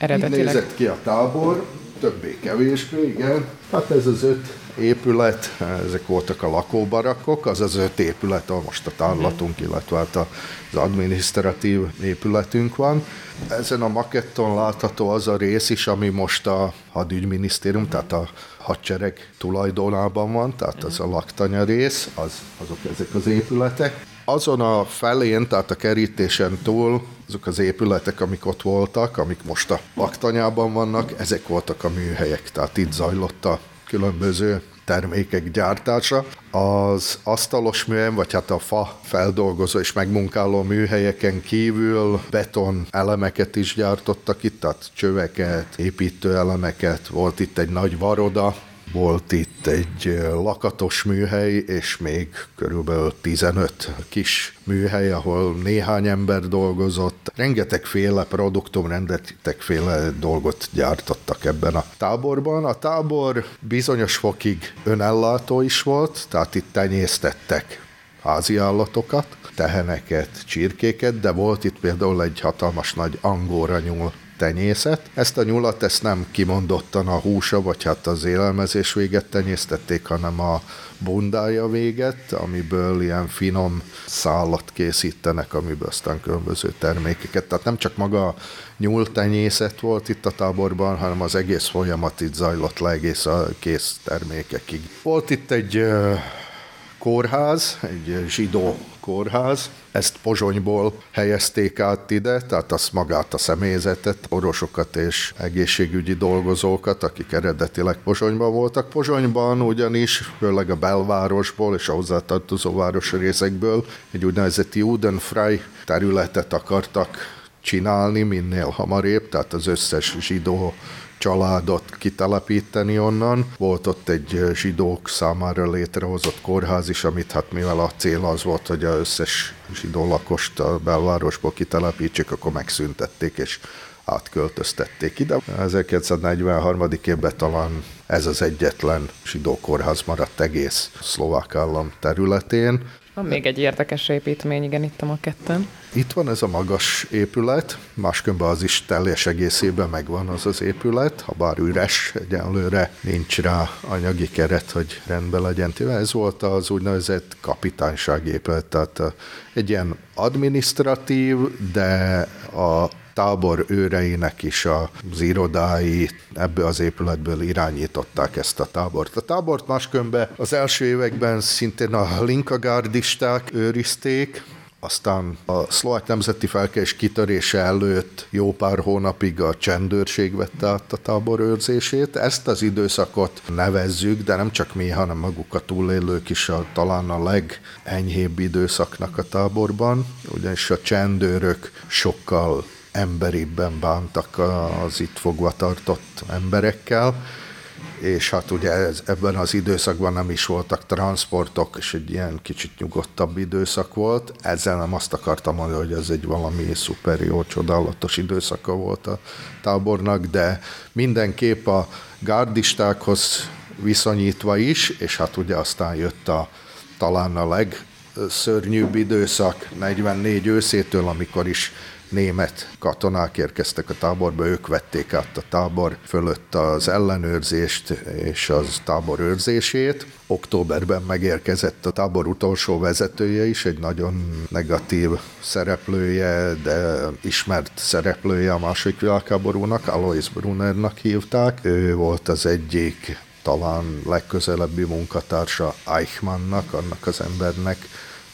eredetileg? Így nézett ki a tábor, többé-kevésbé, igen. Hát ez az öt épület, ezek voltak a lakóbarakok, az az öt épület, ahol most a tárlatunk, illetve hát az adminisztratív épületünk van. Ezen a maketton látható az a rész is, ami most a hadügyminisztérium, tehát a hadsereg tulajdonában van, tehát az a laktanya rész, az, azok ezek az épületek. Azon a felén, tehát a kerítésen túl, azok az épületek, amik ott voltak, amik most a laktanyában vannak, ezek voltak a műhelyek, tehát itt zajlott a különböző termékek gyártása. Az asztalos műhelyen, vagy hát a fa feldolgozó és megmunkáló műhelyeken kívül beton elemeket is gyártottak itt, tehát csöveket, építőelemeket, volt itt egy nagy varoda, volt itt egy lakatos műhely, és még körülbelül 15 kis műhely, ahol néhány ember dolgozott. Rengetegféle produktum, rengetegféle dolgot gyártottak ebben a táborban. A tábor bizonyos fokig önellátó is volt, tehát itt tenyésztettek házi állatokat, teheneket, csirkéket, de volt itt például egy hatalmas nagy angóra nyúl tenyészet. Ezt a nyulat ezt nem kimondottan a húsa, vagy hát az élelmezés véget tenyésztették, hanem a bundája véget, amiből ilyen finom szállat készítenek, amiből aztán különböző termékeket. Tehát nem csak maga a nyúltenyészet volt itt a táborban, hanem az egész folyamat itt zajlott le egész a kész termékekig. Volt itt egy kórház, egy zsidó kórház. Ezt Pozsonyból helyezték át ide, tehát azt magát a személyzetet, orvosokat és egészségügyi dolgozókat, akik eredetileg Pozsonyban voltak. Pozsonyban ugyanis, főleg a belvárosból és a hozzátartozó városrészekből egy úgynevezett Judenfrei területet akartak csinálni minél hamarabb, tehát az összes zsidó családot kitelepíteni onnan. Volt ott egy zsidók számára létrehozott kórház is, amit hát mivel a cél az volt, hogy az összes zsidó lakost a belvárosból kitelepítsék, akkor megszüntették, és átköltöztették ide. 1943. évben talán ez az egyetlen zsidó kórház maradt egész szlovák állam területén. Van még egy érdekes építmény, igen, itt a maketten. Itt van ez a magas épület, máskönben az is teljes egészében megvan az az épület, ha bár üres, egyenlőre nincs rá anyagi keret, hogy rendben legyen. Ez volt az úgynevezett kapitányság épület, tehát egy ilyen administratív, de a tábor őreinek is az irodái ebbe az épületből irányították ezt a tábort. A tábort máskönben az első években szintén a linkagárdisták őrizték, aztán a szlovák nemzeti felkelés kitörése előtt jó pár hónapig a csendőrség vette át a tábor őrzését. Ezt az időszakot nevezzük, de nem csak mi, hanem maguk a túlélők is a, talán a legenyhébb időszaknak a táborban, ugyanis a csendőrök sokkal emberibben bántak az itt fogva tartott emberekkel, és hát ugye ez, ebben az időszakban nem is voltak transportok, és egy ilyen kicsit nyugodtabb időszak volt. Ezzel nem azt akartam mondani, hogy ez egy valami szuper jó, csodálatos időszaka volt a tábornak, de mindenképp a gárdistákhoz viszonyítva is, és hát ugye aztán jött a talán a legszörnyűbb időszak 44 őszétől, amikor is német katonák érkeztek a táborba, ők vették át a tábor fölött az ellenőrzést és az tábor őrzését. Októberben megérkezett a tábor utolsó vezetője is, egy nagyon negatív szereplője, de ismert szereplője a második világháborúnak, Alois Brunnernak hívták. Ő volt az egyik talán legközelebbi munkatársa Eichmannnak, annak az embernek,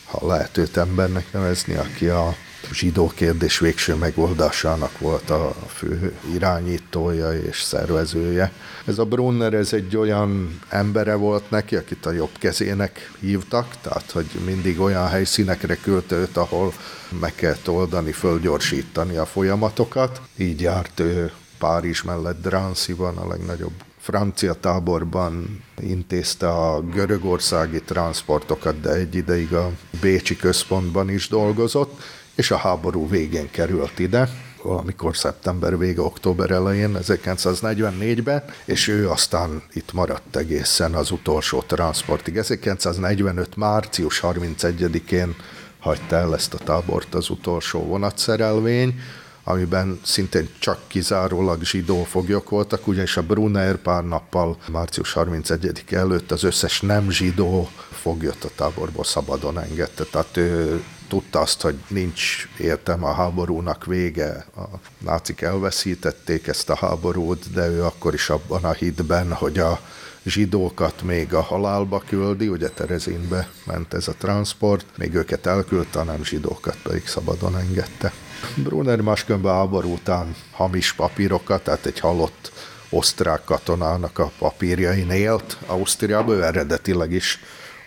ha lehet őt embernek nevezni, aki a zsidó kérdés végső megoldásának volt a fő irányítója és szervezője. Ez a Brunner, ez egy olyan embere volt neki, akit a jobb kezének hívtak, tehát hogy mindig olyan helyszínekre küldte őt, ahol meg kell oldani, fölgyorsítani a folyamatokat. Így járt ő Párizs mellett Drancy-ban, a legnagyobb francia táborban intézte a görögországi transportokat, de egy ideig a Bécsi központban is dolgozott és a háború végén került ide, valamikor szeptember vége, október elején, 1944-ben, és ő aztán itt maradt egészen az utolsó transportig. 1945. március 31-én hagyta el ezt a tábort az utolsó vonatszerelvény, amiben szintén csak kizárólag zsidó foglyok voltak, ugyanis a Brunner pár nappal március 31 előtt az összes nem zsidó foglyot a táborból szabadon engedte. Tehát ő tudta azt, hogy nincs értem a háborúnak vége, a nácik elveszítették ezt a háborút, de ő akkor is abban a hitben, hogy a zsidókat még a halálba küldi, ugye Terezinbe ment ez a transport, még őket elküldte, nem zsidókat pedig szabadon engedte. Brunner máskönben háború után hamis papírokat, tehát egy halott osztrák katonának a papírjain élt Ausztriában, ő eredetileg is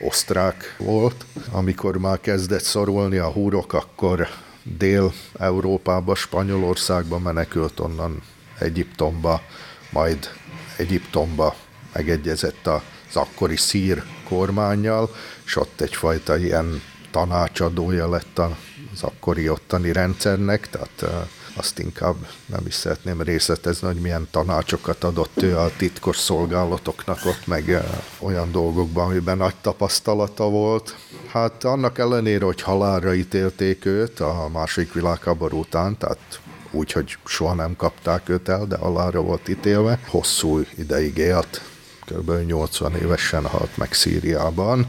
osztrák volt. Amikor már kezdett szorulni a húrok, akkor Dél-Európába, Spanyolországba menekült onnan Egyiptomba, majd Egyiptomba megegyezett az akkori szír kormányjal, és ott egyfajta ilyen tanácsadója lett az akkori ottani rendszernek, tehát azt inkább nem is szeretném részletezni, hogy milyen tanácsokat adott ő a titkos szolgálatoknak ott, meg olyan dolgokban, amiben nagy tapasztalata volt. Hát annak ellenére, hogy halálra ítélték őt a második világháború után, tehát úgy, hogy soha nem kapták őt el, de halálra volt ítélve. Hosszú ideig élt, kb. 80 évesen halt meg Szíriában,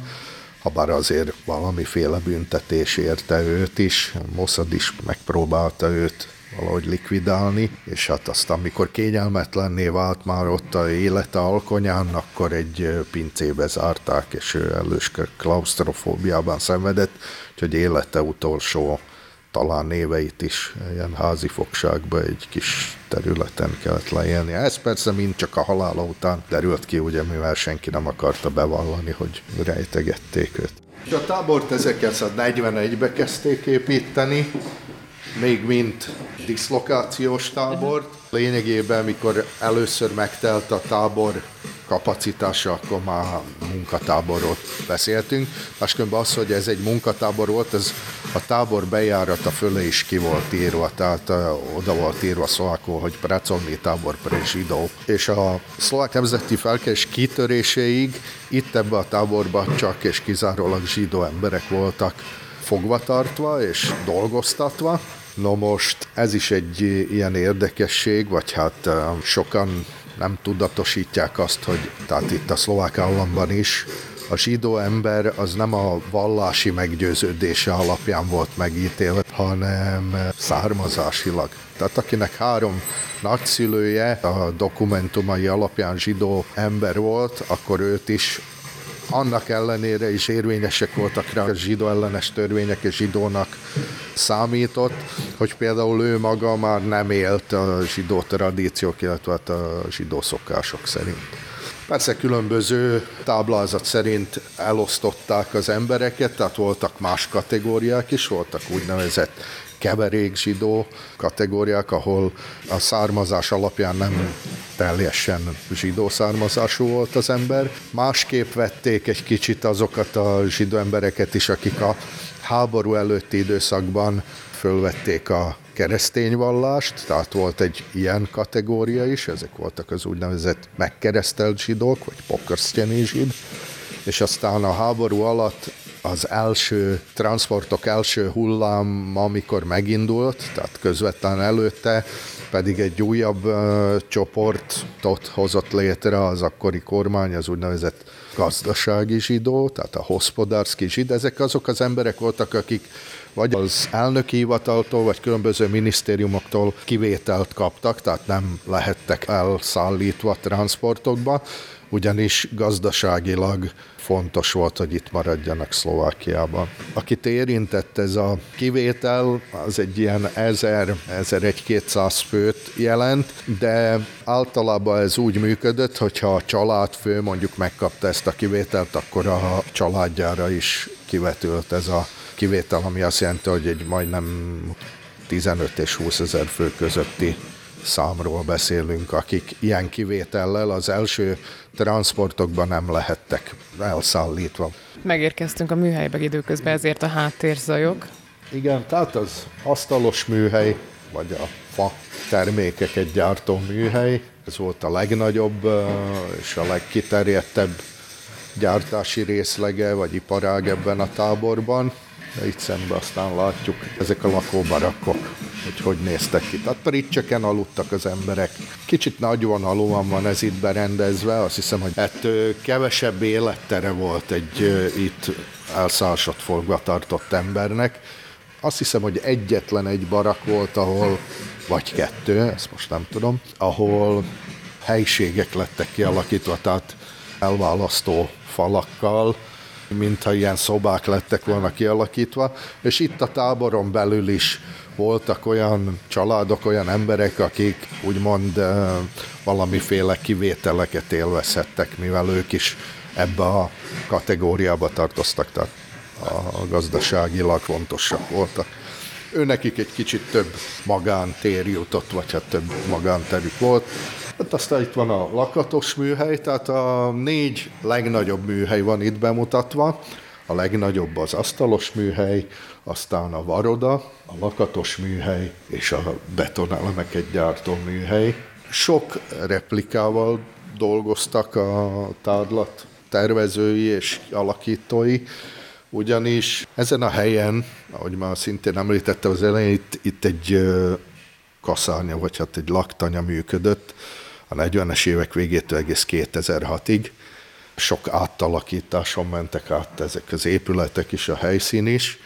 ha bár azért valamiféle büntetés érte őt is. Mossad is megpróbálta őt valahogy likvidálni, és hát aztán, amikor kényelmetlenné vált már ott a élete alkonyán, akkor egy pincébe zárták, és ő elős klaustrofóbiában szenvedett, úgyhogy élete utolsó talán néveit is ilyen házi fogságba egy kis területen kellett leélni. Ez persze mind csak a halála után derült ki, ugye, mivel senki nem akarta bevallani, hogy rejtegették őt. És a tábort 1941-be kezdték építeni, még mint diszlokációs tábort. Lényegében, mikor először megtelt a tábor kapacitása, akkor már munkatáborot beszéltünk. Máskülönben az, hogy ez egy munkatábor volt, ez a tábor bejárata föle is ki volt írva, tehát oda volt írva szlovákul, hogy pracovni tábor pre zsidó. És a szlovák nemzeti felkelés kitöréséig itt ebbe a táborba csak és kizárólag zsidó emberek voltak fogvatartva és dolgoztatva. No most ez is egy ilyen érdekesség, vagy hát sokan nem tudatosítják azt, hogy tehát itt a szlovák államban is a zsidó ember az nem a vallási meggyőződése alapján volt megítélve, hanem származásilag. Tehát akinek három nagyszülője a dokumentumai alapján zsidó ember volt, akkor őt is annak ellenére is érvényesek voltak rá a zsidó ellenes törvények, és zsidónak számított, hogy például ő maga már nem élt a zsidó tradíciók, illetve hát a zsidó szokások szerint. Persze különböző táblázat szerint elosztották az embereket, tehát voltak más kategóriák is, voltak úgynevezett keverék zsidó kategóriák, ahol a származás alapján nem teljesen zsidó származású volt az ember. Másképp vették egy kicsit azokat a zsidó embereket is, akik a háború előtti időszakban fölvették a keresztény vallást, tehát volt egy ilyen kategória is, ezek voltak az úgynevezett megkeresztelt zsidók, vagy pokrsztyeni zsid, és aztán a háború alatt az első transportok első hullám, amikor megindult, tehát közvetlen előtte, pedig egy újabb csoportot hozott létre az akkori kormány, az úgynevezett gazdasági zsidó, tehát a hospodárszki zsid. Ezek azok az emberek voltak, akik vagy az elnöki hivataltól, vagy különböző minisztériumoktól kivételt kaptak, tehát nem lehettek elszállítva transportokba, ugyanis gazdaságilag fontos volt, hogy itt maradjanak Szlovákiában. Akit érintett ez a kivétel, az egy ilyen 1000-1200 főt jelent, de általában ez úgy működött, hogyha a családfő mondjuk megkapta ezt a kivételt, akkor a családjára is kivetült ez a kivétel, ami azt jelenti, hogy egy majdnem 15 és 20 ezer fő közötti számról beszélünk, akik ilyen kivétellel az első transportokban nem lehettek elszállítva. Megérkeztünk a műhelybe időközben, ezért a háttérzajok. Igen, tehát az asztalos műhely, vagy a fa termékeket gyártó műhely, ez volt a legnagyobb és a legkiterjedtebb gyártási részlege, vagy iparág ebben a táborban de itt szemben aztán látjuk ezek a lakóbarakkok, hogy hogy néztek ki. Tehát paricseken aludtak az emberek. Kicsit nagyvonalúan van ez itt berendezve, azt hiszem, hogy ettől kevesebb élettere volt egy itt elszálsott fogva tartott embernek. Azt hiszem, hogy egyetlen egy barak volt, ahol, vagy kettő, ezt most nem tudom, ahol helyiségek lettek kialakítva, tehát elválasztó falakkal, mintha ilyen szobák lettek volna kialakítva, és itt a táboron belül is voltak olyan családok, olyan emberek, akik úgymond valamiféle kivételeket élvezhettek, mivel ők is ebbe a kategóriába tartoztak, tehát a gazdaságilag fontosak voltak. Őnekik egy kicsit több magántér jutott, vagy hát több magánterük volt, Hát aztán itt van a lakatos műhely, tehát a négy legnagyobb műhely van itt bemutatva. A legnagyobb az asztalos műhely, aztán a varoda, a lakatos műhely és a betonelemeket gyártó műhely. Sok replikával dolgoztak a tárlat tervezői és alakítói, ugyanis ezen a helyen, ahogy már szintén említettem az elején, itt, itt egy kaszárnya, vagy hát egy laktanya működött, a 40-es évek végétől egész 2006-ig. Sok átalakításon mentek át ezek az épületek is, a helyszín is.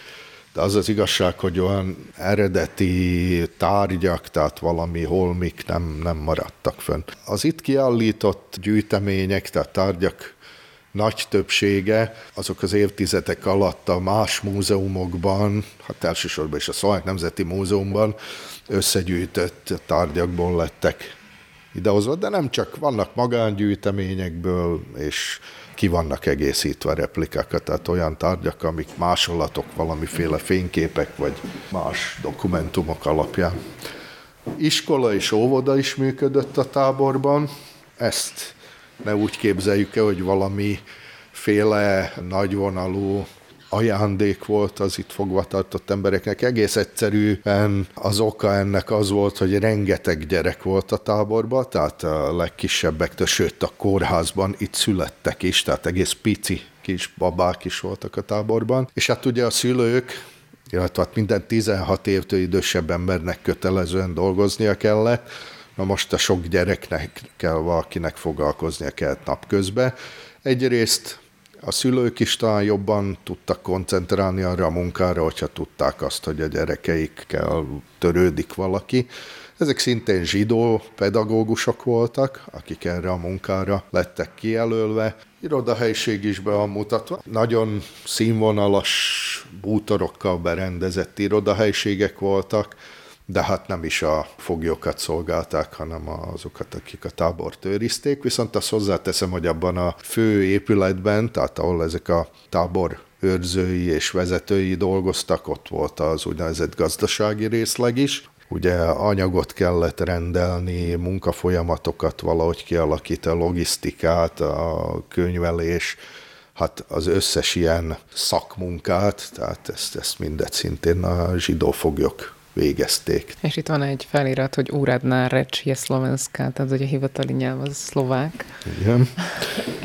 de az az igazság, hogy olyan eredeti tárgyak, tehát valami holmik nem, nem maradtak fönn. Az itt kiállított gyűjtemények, tehát tárgyak nagy többsége azok az évtizedek alatt a más múzeumokban, hát elsősorban is a Szolnok Nemzeti Múzeumban összegyűjtött tárgyakból lettek idehozva, de nem csak. Vannak magángyűjteményekből, és ki vannak egészítve replikákat, tehát olyan tárgyak, amik másolatok, valamiféle fényképek, vagy más dokumentumok alapján. Iskola és óvoda is működött a táborban, ezt ne úgy képzeljük el, hogy valami féle nagyvonalú ajándék volt az itt fogva tartott embereknek. Egész egyszerűen az oka ennek az volt, hogy rengeteg gyerek volt a táborban, tehát a legkisebbektől, sőt a kórházban itt születtek is, tehát egész pici kis babák is voltak a táborban. És hát ugye a szülők, illetve hát minden 16 évtől idősebb embernek kötelezően dolgoznia kellett, Na most a sok gyereknek kell valakinek foglalkoznia kellett napközben. Egyrészt a szülők is talán jobban tudtak koncentrálni arra a munkára, hogyha tudták azt, hogy a gyerekeikkel törődik valaki. Ezek szintén zsidó pedagógusok voltak, akik erre a munkára lettek kijelölve. Irodahelyiség is be. Nagyon színvonalas bútorokkal berendezett irodahelyiségek voltak, de hát nem is a foglyokat szolgálták, hanem azokat, akik a tábort őrizték. Viszont azt hozzáteszem, hogy abban a fő épületben, tehát ahol ezek a tábor őrzői és vezetői dolgoztak, ott volt az úgynevezett gazdasági részleg is. Ugye anyagot kellett rendelni, munkafolyamatokat valahogy kialakítani, logisztikát, a könyvelés, hát az összes ilyen szakmunkát, tehát ezt, ezt mindet szintén a zsidó foglyok végezték. És itt van egy felirat, hogy Úradná reč je szlovenszká, tehát hogy a hivatali nyelv az szlovák. Igen.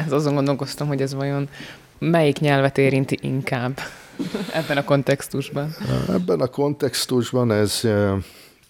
ez azon gondolkoztam, hogy ez vajon melyik nyelvet érinti inkább ebben a kontextusban? Ebben a kontextusban ez,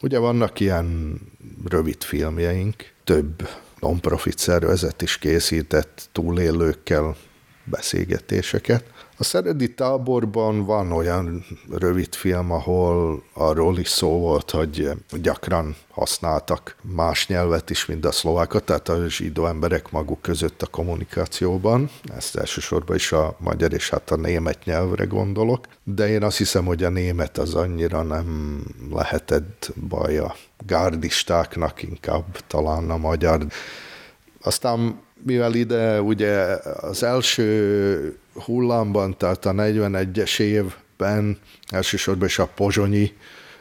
ugye vannak ilyen rövid filmjeink, több non-profit szervezet is készített túlélőkkel beszélgetéseket, a Szeredi táborban van olyan rövid film, ahol arról is szó volt, hogy gyakran használtak más nyelvet is, mint a szlovákat, tehát a zsidó emberek maguk között a kommunikációban. Ezt elsősorban is a magyar és hát a német nyelvre gondolok, de én azt hiszem, hogy a német az annyira nem lehetett baj a gárdistáknak, inkább talán a magyar. Aztán mivel ide ugye az első hullámban, tehát a 41-es évben elsősorban is a pozsonyi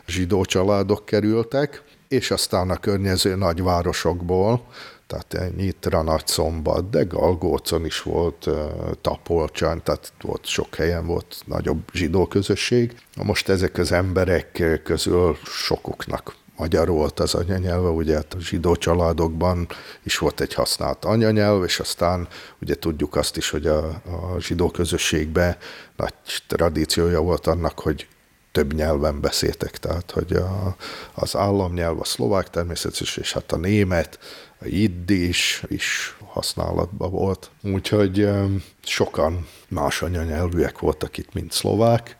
zsidó családok kerültek, és aztán a környező nagyvárosokból, tehát Nyitra, Nagyszombat, de Galgócon is volt, Tapolcsán, tehát volt sok helyen volt nagyobb zsidó közösség. Most ezek az emberek közül sokuknak magyar volt az anyanyelve, ugye hát a zsidó családokban is volt egy használt anyanyelv, és aztán ugye tudjuk azt is, hogy a, a zsidó közösségben nagy tradíciója volt annak, hogy több nyelven beszéltek, tehát hogy a, az államnyelv a szlovák természetesen, és hát a német, a jiddis is használatban volt. Úgyhogy sokan más anyanyelvűek voltak itt, mint szlovák,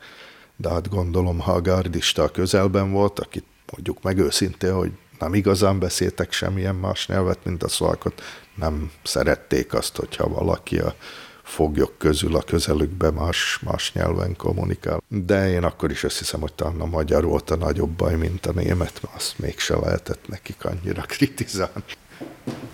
de hát gondolom, ha a gardista közelben volt, akit mondjuk meg őszintén, hogy nem igazán beszéltek semmilyen más nyelvet, mint a szlovákot, nem szerették azt, hogyha valaki a foglyok közül a közelükbe más, más nyelven kommunikál. De én akkor is azt hiszem, hogy talán a magyar volt a nagyobb baj, mint a német, mert azt mégse lehetett nekik annyira kritizálni.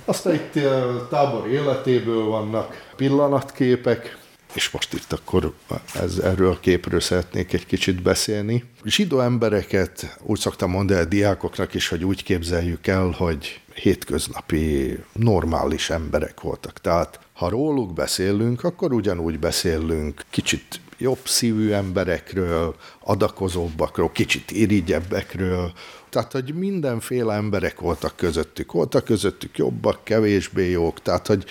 Aztán itt a tábor életéből vannak pillanatképek, és most itt akkor ez, erről a képről szeretnék egy kicsit beszélni. Zsidó embereket úgy szoktam mondani a diákoknak is, hogy úgy képzeljük el, hogy hétköznapi, normális emberek voltak. Tehát ha róluk beszélünk, akkor ugyanúgy beszélünk kicsit jobb szívű emberekről, adakozóbbakról, kicsit irigyebbekről, tehát, hogy mindenféle emberek voltak közöttük. Voltak közöttük jobbak, kevésbé jók, tehát, hogy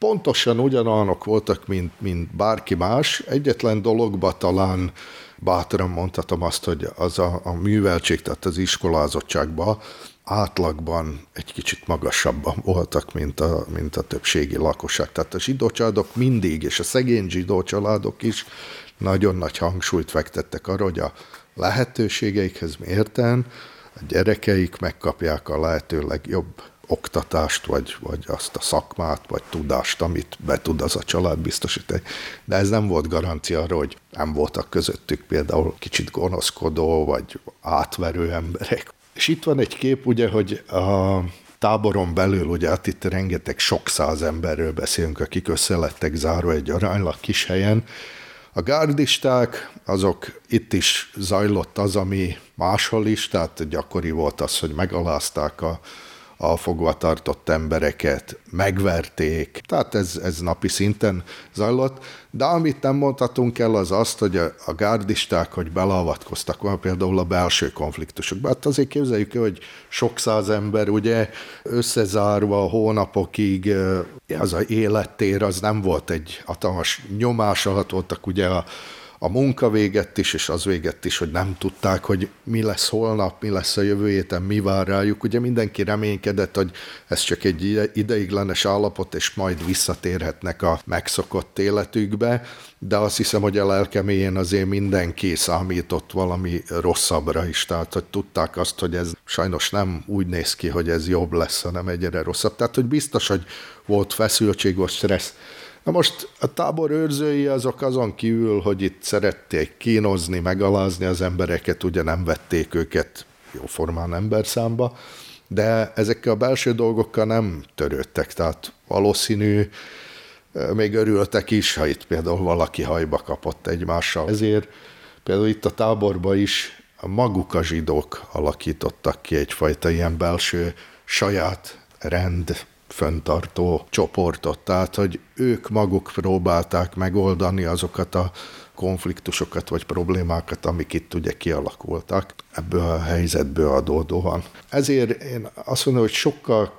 pontosan ugyanolyanok voltak, mint, mint bárki más. Egyetlen dologba talán bátran mondhatom azt, hogy az a, a műveltség, tehát az iskolázottságba átlagban egy kicsit magasabban voltak, mint a, mint a többségi lakosság. Tehát a zsidó családok mindig, és a szegény zsidó családok is nagyon nagy hangsúlyt fektettek arra, hogy a lehetőségeikhez mérten a gyerekeik megkapják a lehető legjobb oktatást, vagy, vagy azt a szakmát, vagy tudást, amit be tud az a család biztosítani. De ez nem volt garancia arra, hogy nem voltak közöttük például kicsit gonoszkodó, vagy átverő emberek. És itt van egy kép, ugye, hogy a táboron belül, ugye hát itt rengeteg sok száz emberről beszélünk, akik össze lettek zárva egy aránylag kis helyen, a gárdisták, azok itt is zajlott az, ami máshol is, tehát gyakori volt az, hogy megalázták a a fogva tartott embereket, megverték, tehát ez, ez napi szinten zajlott, de amit nem mondhatunk el, az azt, hogy a, a gárdisták, hogy beleavatkoztak van például a belső konfliktusokba. Hát azért képzeljük hogy sok száz ember ugye összezárva hónapokig, az a élettér az nem volt egy hatalmas nyomás alatt voltak ugye a a munka végett is, és az végett is, hogy nem tudták, hogy mi lesz holnap, mi lesz a jövő héten, mi vár rájuk. Ugye mindenki reménykedett, hogy ez csak egy ideiglenes állapot, és majd visszatérhetnek a megszokott életükbe, de azt hiszem, hogy a lelkeméjén azért mindenki számított valami rosszabbra is, tehát hogy tudták azt, hogy ez sajnos nem úgy néz ki, hogy ez jobb lesz, hanem egyre rosszabb. Tehát, hogy biztos, hogy volt feszültség, volt stressz, Na most a tábor őrzői azok azon kívül, hogy itt szerették kínozni, megalázni az embereket, ugye nem vették őket jóformán emberszámba, de ezekkel a belső dolgokkal nem törődtek, tehát valószínű, még örültek is, ha itt például valaki hajba kapott egymással. Ezért például itt a táborban is maguk a zsidók alakítottak ki egyfajta ilyen belső saját rend, föntartó csoportot, tehát hogy ők maguk próbálták megoldani azokat a konfliktusokat vagy problémákat, amik itt ugye kialakultak ebből a helyzetből adódóan. Ezért én azt mondom, hogy sokkal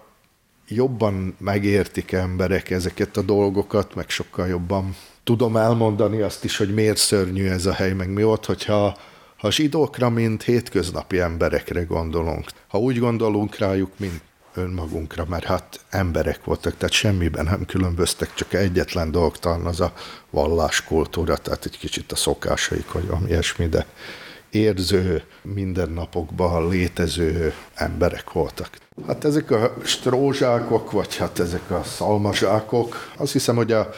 jobban megértik emberek ezeket a dolgokat, meg sokkal jobban tudom elmondani azt is, hogy miért szörnyű ez a hely, meg mi volt, hogyha ha zsidókra, mint hétköznapi emberekre gondolunk, ha úgy gondolunk rájuk, mint önmagunkra, mert hát emberek voltak, tehát semmiben nem különböztek, csak egyetlen dolog talán az a valláskultúra, tehát egy kicsit a szokásaik, vagy valami ilyesmi, de érző, mindennapokban létező emberek voltak. Hát ezek a strózsákok, vagy hát ezek a szalmazsákok, azt hiszem, hogy a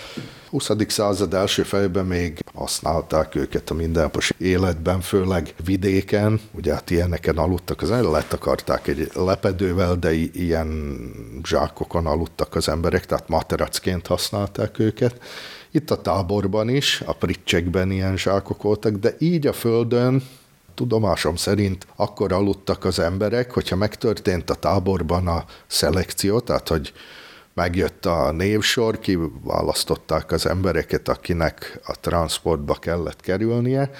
20. század első fejében még használták őket a mindennapos életben, főleg vidéken, ugye hát ilyeneken aludtak, az akarták egy lepedővel, de ilyen zsákokon aludtak az emberek, tehát materacként használták őket. Itt a táborban is, a pricsekben ilyen zsákok voltak, de így a földön tudomásom szerint akkor aludtak az emberek, hogyha megtörtént a táborban a szelekció, tehát hogy megjött a névsor, kiválasztották az embereket, akinek a transportba kellett kerülnie,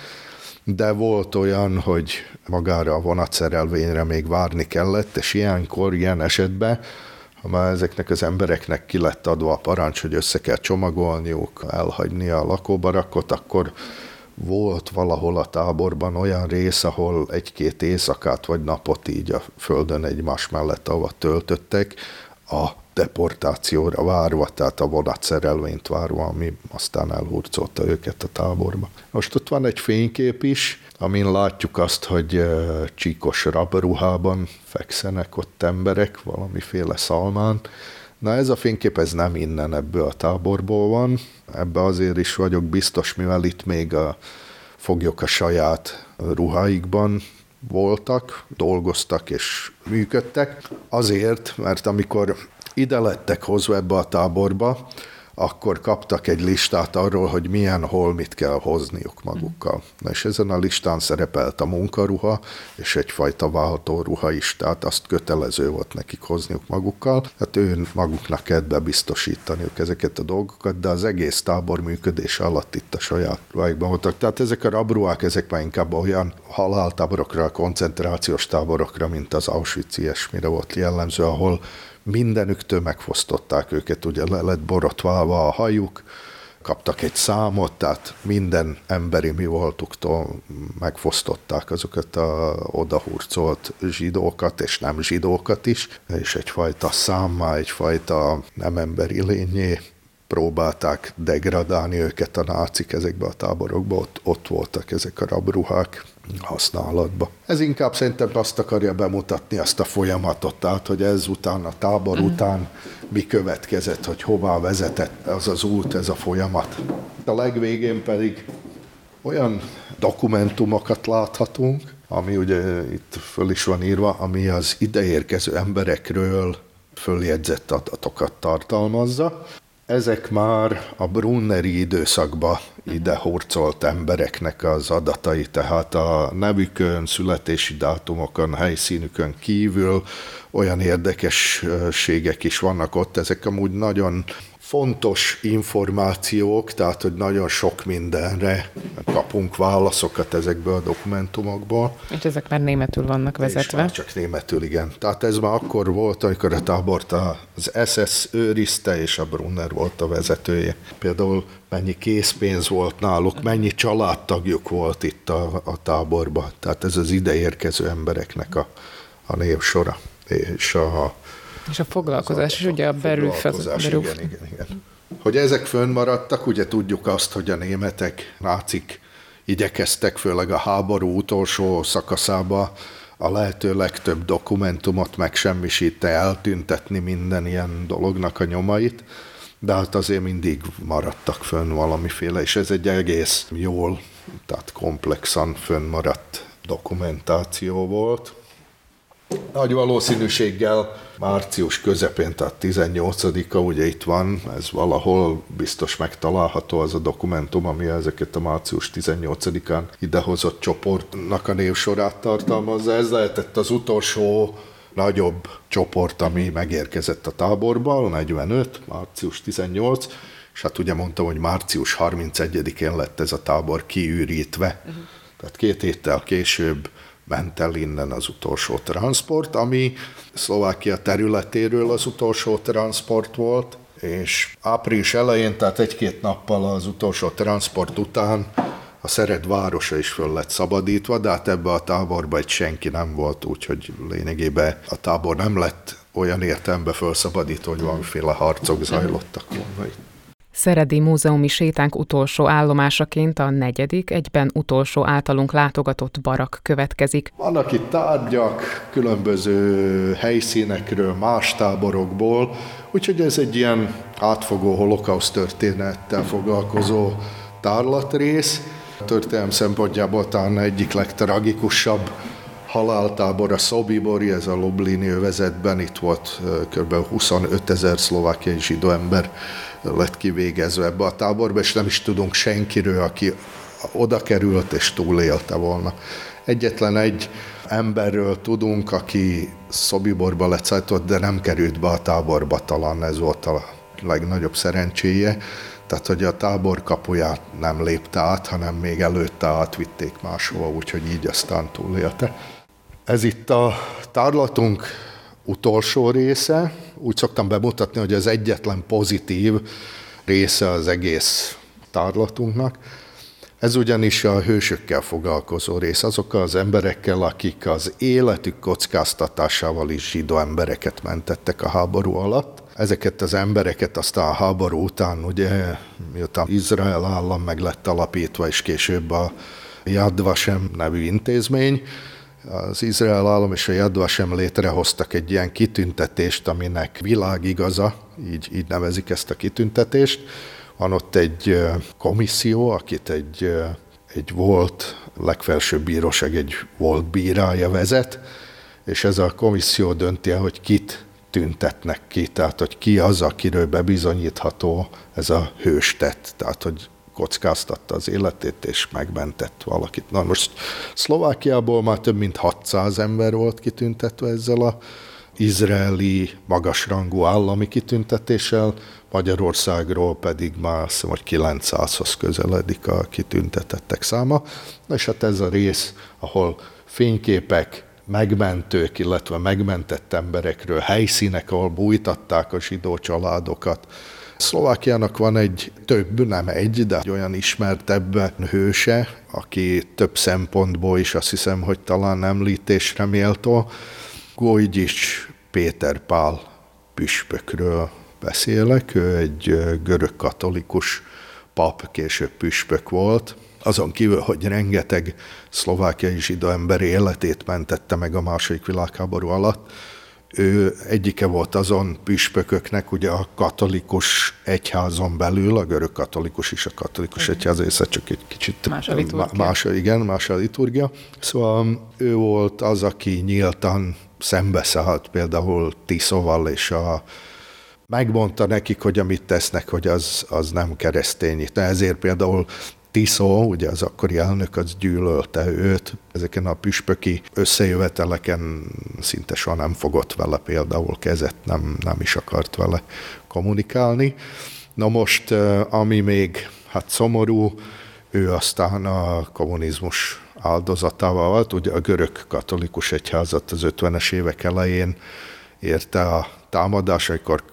de volt olyan, hogy magára a vonatszerelvényre még várni kellett, és ilyenkor, ilyen esetben, ha már ezeknek az embereknek ki lett adva a parancs, hogy össze kell csomagolniuk, elhagyni a lakóbarakot, akkor volt valahol a táborban olyan rész, ahol egy-két éjszakát vagy napot így a földön egymás mellett, ahova töltöttek, a deportációra várva, tehát a vonatszerelvényt várva, ami aztán elhurcolta őket a táborba. Most ott van egy fénykép is, amin látjuk azt, hogy csíkos rabruhában fekszenek ott emberek, valamiféle szalmán. Na ez a fénykép, ez nem innen ebből a táborból van, ebbe azért is vagyok biztos, mivel itt még a foglyok a saját ruháikban voltak, dolgoztak és működtek. Azért, mert amikor ide lettek hozva ebbe a táborba, akkor kaptak egy listát arról, hogy milyen holmit kell hozniuk magukkal. Na és ezen a listán szerepelt a munkaruha, és egyfajta váltóruha is, tehát azt kötelező volt nekik hozniuk magukkal. Hát ő maguknak kellett bebiztosítaniuk ezeket a dolgokat, de az egész tábor működés alatt itt a saját ruháikban voltak. Tehát ezek a rabruhák, ezek már inkább olyan haláltáborokra, koncentrációs táborokra, mint az Auschwitz ilyesmire volt jellemző, ahol mindenüktől megfosztották őket, ugye le lett borotválva a hajuk, kaptak egy számot, tehát minden emberi mi voltuktól megfosztották azokat a odahurcolt zsidókat, és nem zsidókat is, és egyfajta számmá, egyfajta nem emberi lényé próbálták degradálni őket a nácik ezekbe a táborokba, ott, ott voltak ezek a rabruhák használatba. Ez inkább szerintem azt akarja bemutatni, azt a folyamatot, tehát hogy ez után, a tábor uh-huh. után mi következett, hogy hová vezetett az az út, ez a folyamat. A legvégén pedig olyan dokumentumokat láthatunk, ami ugye itt föl is van írva, ami az ideérkező emberekről följegyzett adatokat tartalmazza. Ezek már a Brunneri időszakba ide hurcolt embereknek az adatai, tehát a nevükön, születési dátumokon, helyszínükön kívül olyan érdekességek is vannak ott, ezek amúgy nagyon fontos információk, tehát hogy nagyon sok mindenre kapunk válaszokat ezekből a dokumentumokból. És ezek már németül vannak vezetve. És már csak németül, igen. Tehát ez már akkor volt, amikor a tábort az SS őrizte, és a Brunner volt a vezetője. Például mennyi készpénz volt náluk, mennyi családtagjuk volt itt a, a táborban. Tehát ez az ideérkező embereknek a, a névsora. És a, és a foglalkozás is ugye a berül, igen, igen, igen. Hogy ezek fönnmaradtak, ugye tudjuk azt, hogy a németek, nácik igyekeztek főleg a háború utolsó szakaszába a lehető legtöbb dokumentumot megsemmisíteni, eltüntetni minden ilyen dolognak a nyomait, de hát azért mindig maradtak fönn valamiféle, és ez egy egész jól, tehát komplexan fönnmaradt dokumentáció volt. Nagy valószínűséggel március közepén, tehát 18-a, ugye itt van, ez valahol biztos megtalálható az a dokumentum, ami ezeket a március 18-án idehozott csoportnak a névsorát tartalmazza. Ez lehetett az utolsó nagyobb csoport, ami megérkezett a táborba, 45, március 18, és hát ugye mondtam, hogy március 31-én lett ez a tábor kiürítve. Uh-huh. Tehát két héttel később ment el innen az utolsó transport, ami Szlovákia területéről az utolsó transport volt, és április elején, tehát egy-két nappal az utolsó transport után a Szeret városa is föl lett szabadítva, de hát ebbe a táborba egy senki nem volt, úgyhogy lényegében a tábor nem lett olyan értelembe felszabadítva, hogy valamiféle harcok zajlottak volna itt. Szeredi Múzeumi sétánk utolsó állomásaként a negyedik, egyben utolsó általunk látogatott barak következik. Vannak itt tárgyak, különböző helyszínekről, más táborokból, úgyhogy ez egy ilyen átfogó holokauszt történettel foglalkozó tárlatrész. A történelem szempontjából talán egyik legtragikusabb haláltábor a Szobibori, ez a Lublini övezetben, itt volt kb. 25 ezer szlovákiai zsidó ember lett kivégezve ebbe a táborba, és nem is tudunk senkiről, aki oda került és túlélte volna. Egyetlen egy emberről tudunk, aki Szobiborba lecajtott, de nem került be a táborba, talán ez volt a legnagyobb szerencséje. Tehát, hogy a tábor kapuját nem lépte át, hanem még előtte átvitték máshova, úgyhogy így aztán túlélte. Ez itt a tárlatunk utolsó része. Úgy szoktam bemutatni, hogy az egyetlen pozitív része az egész tárlatunknak. Ez ugyanis a hősökkel foglalkozó rész, azokkal az emberekkel, akik az életük kockáztatásával is zsidó embereket mentettek a háború alatt. Ezeket az embereket aztán a háború után, ugye, miután Izrael állam meg lett alapítva, és később a Yad Vashem nevű intézmény, az Izrael állam és a Yad Vashem létrehoztak egy ilyen kitüntetést, aminek világigaza, így, így nevezik ezt a kitüntetést. Van ott egy komisszió, akit egy, egy volt legfelsőbb bíróság, egy volt bírája vezet, és ez a komisszió dönti el, hogy kit tüntetnek ki, tehát hogy ki az, akiről bebizonyítható ez a hőstett, tehát hogy kockáztatta az életét, és megmentett valakit. Na most Szlovákiából már több mint 600 ember volt kitüntetve ezzel a izraeli magasrangú állami kitüntetéssel, Magyarországról pedig már azt hogy 900-hoz közeledik a kitüntetettek száma. Na és hát ez a rész, ahol fényképek, megmentők, illetve megmentett emberekről, helyszínek, ahol bújtatták a zsidó családokat, Szlovákiának van egy több, nem egy, de egy olyan ismertebb hőse, aki több szempontból is azt hiszem, hogy talán említésre méltó. Gojgyics Péter Pál püspökről beszélek. Ő egy görög katolikus pap, később püspök volt. Azon kívül, hogy rengeteg szlovákiai zsidó ember életét mentette meg a második világháború alatt, ő egyike volt azon püspököknek, ugye a katolikus egyházon belül, a görög katolikus és a katolikus egyház része csak egy kicsit más a liturgia. Más, igen, más a liturgia. Szóval ő volt az, aki nyíltan szembeszállt például Tiszóval, és a, megmondta nekik, hogy amit tesznek, hogy az, az nem keresztény. Ezért például Tiszó, ugye az akkori elnök, az gyűlölte őt. Ezeken a püspöki összejöveteleken szinte soha nem fogott vele például kezet, nem, nem is akart vele kommunikálni. Na most, ami még hát szomorú, ő aztán a kommunizmus áldozatával volt. Ugye a görög katolikus egyházat az 50-es évek elején érte a támadás, amikor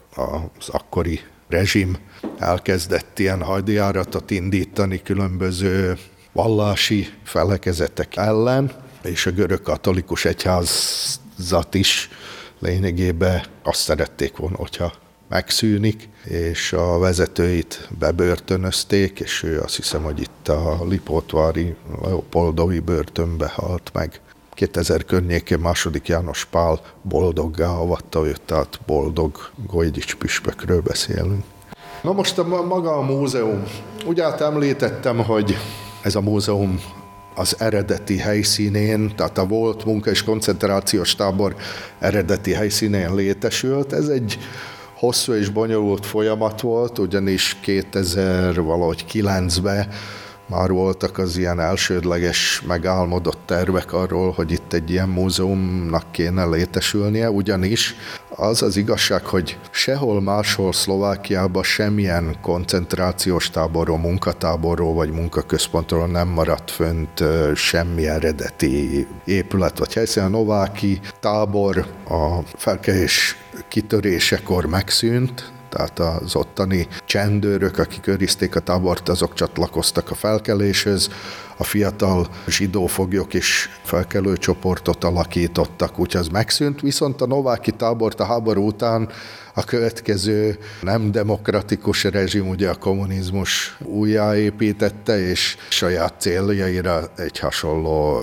az akkori rezsim elkezdett ilyen hajdiáratot indítani különböző vallási felekezetek ellen, és a görög katolikus egyházat is lényegében azt szerették volna, hogyha megszűnik, és a vezetőit bebörtönözték, és ő azt hiszem, hogy itt a Lipótvári Leopoldovi börtönbe halt meg. 2000 környékén második János Pál boldoggá avatta őt, tehát boldog Gojdics püspökről beszélünk. Na most a, maga a múzeum. Ugye hát említettem, hogy ez a múzeum az eredeti helyszínén, tehát a volt munka- és koncentrációs tábor eredeti helyszínén létesült. Ez egy hosszú és bonyolult folyamat volt, ugyanis 2000 valahogy 9-ben már voltak az ilyen elsődleges megálmodott tervek arról, hogy itt egy ilyen múzeumnak kéne létesülnie, ugyanis az az igazság, hogy sehol máshol Szlovákiában semmilyen koncentrációs táborról, munkatáborról vagy munkaközpontról nem maradt fönt semmi eredeti épület vagy helyszín. A Nováki tábor a felkelés kitörésekor megszűnt, tehát az ottani csendőrök, akik őrizték a tábort, azok csatlakoztak a felkeléshez, a fiatal zsidó foglyok is felkelő csoportot alakítottak, úgyhogy az megszűnt, viszont a Nováki tábort a háború után a következő nem demokratikus rezsim, ugye a kommunizmus újjáépítette, és saját céljaira egy hasonló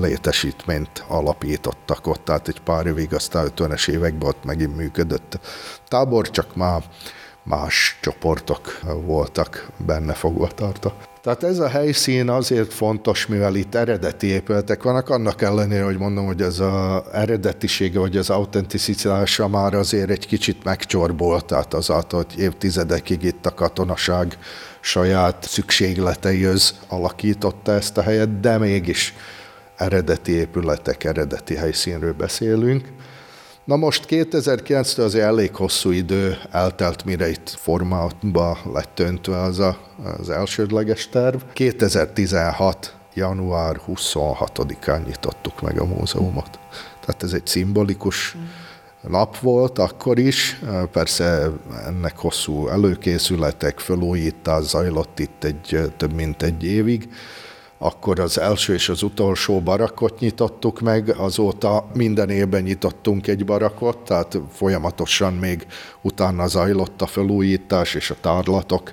létesítményt alapítottak ott, tehát egy pár évig, aztán 50-es években ott megint működött. Tábor csak már más csoportok voltak benne fogva tartva. Tehát ez a helyszín azért fontos, mivel itt eredeti épületek vannak, annak ellenére, hogy mondom, hogy ez az eredetisége, vagy az autenticitása már azért egy kicsit megcsorbolt, tehát azáltal, hogy évtizedekig itt a katonaság saját szükségleteihez alakította ezt a helyet, de mégis eredeti épületek, eredeti helyszínről beszélünk. Na most 2009-től azért elég hosszú idő eltelt, mire itt formába lett öntve az a, az elsődleges terv. 2016. január 26-án nyitottuk meg a múzeumot. Tehát ez egy szimbolikus nap volt akkor is. Persze ennek hosszú előkészületek, felújítás zajlott itt egy több mint egy évig akkor az első és az utolsó barakot nyitottuk meg, azóta minden évben nyitottunk egy barakot, tehát folyamatosan még utána zajlott a felújítás és a tárlatok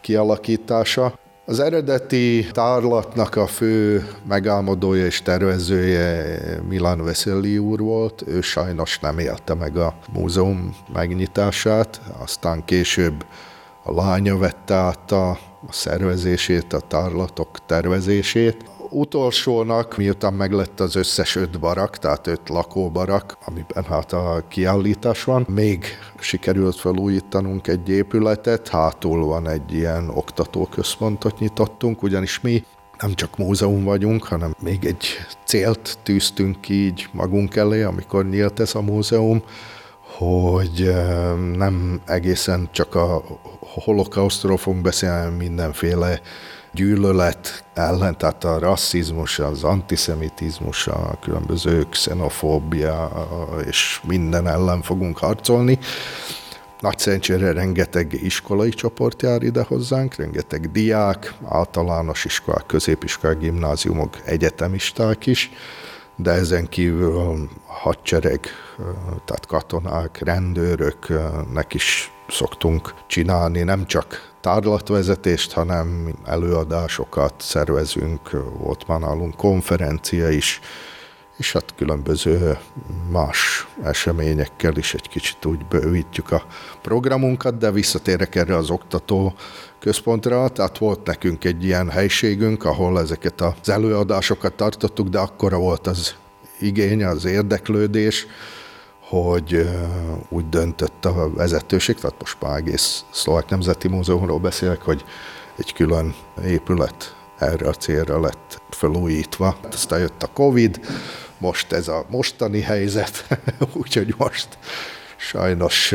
kialakítása. Az eredeti tárlatnak a fő megálmodója és tervezője Milan Veseli úr volt, ő sajnos nem élte meg a múzeum megnyitását, aztán később a lánya vette át a a szervezését, a tárlatok tervezését. Utolsónak, miután meglett az összes öt barak, tehát öt lakóbarak, amiben hát a kiállítás van, még sikerült felújítanunk egy épületet, hátul van egy ilyen oktatóközpontot nyitottunk, ugyanis mi nem csak múzeum vagyunk, hanem még egy célt tűztünk így magunk elé, amikor nyílt ez a múzeum, hogy nem egészen csak a holokausztról fogunk beszélni, mindenféle gyűlölet ellen, tehát a rasszizmus, az antiszemitizmus, a különböző xenofóbia és minden ellen fogunk harcolni, Nagy szerencsére rengeteg iskolai csoport jár ide hozzánk, rengeteg diák, általános iskolák, középiskolák, gimnáziumok, egyetemisták is, de ezen kívül a hadsereg, tehát katonák, rendőröknek is szoktunk csinálni, nem csak tárlatvezetést, hanem előadásokat szervezünk, volt már nálunk konferencia is, és hát különböző más eseményekkel is egy kicsit úgy bővítjük a programunkat, de visszatérek erre az oktató központra, tehát volt nekünk egy ilyen helységünk, ahol ezeket az előadásokat tartottuk, de akkora volt az igény, az érdeklődés, hogy úgy döntött a vezetőség, tehát most már egész Szlovák Nemzeti Múzeumról beszélek, hogy egy külön épület erre a célra lett felújítva. Aztán jött a Covid, most ez a mostani helyzet, úgyhogy most sajnos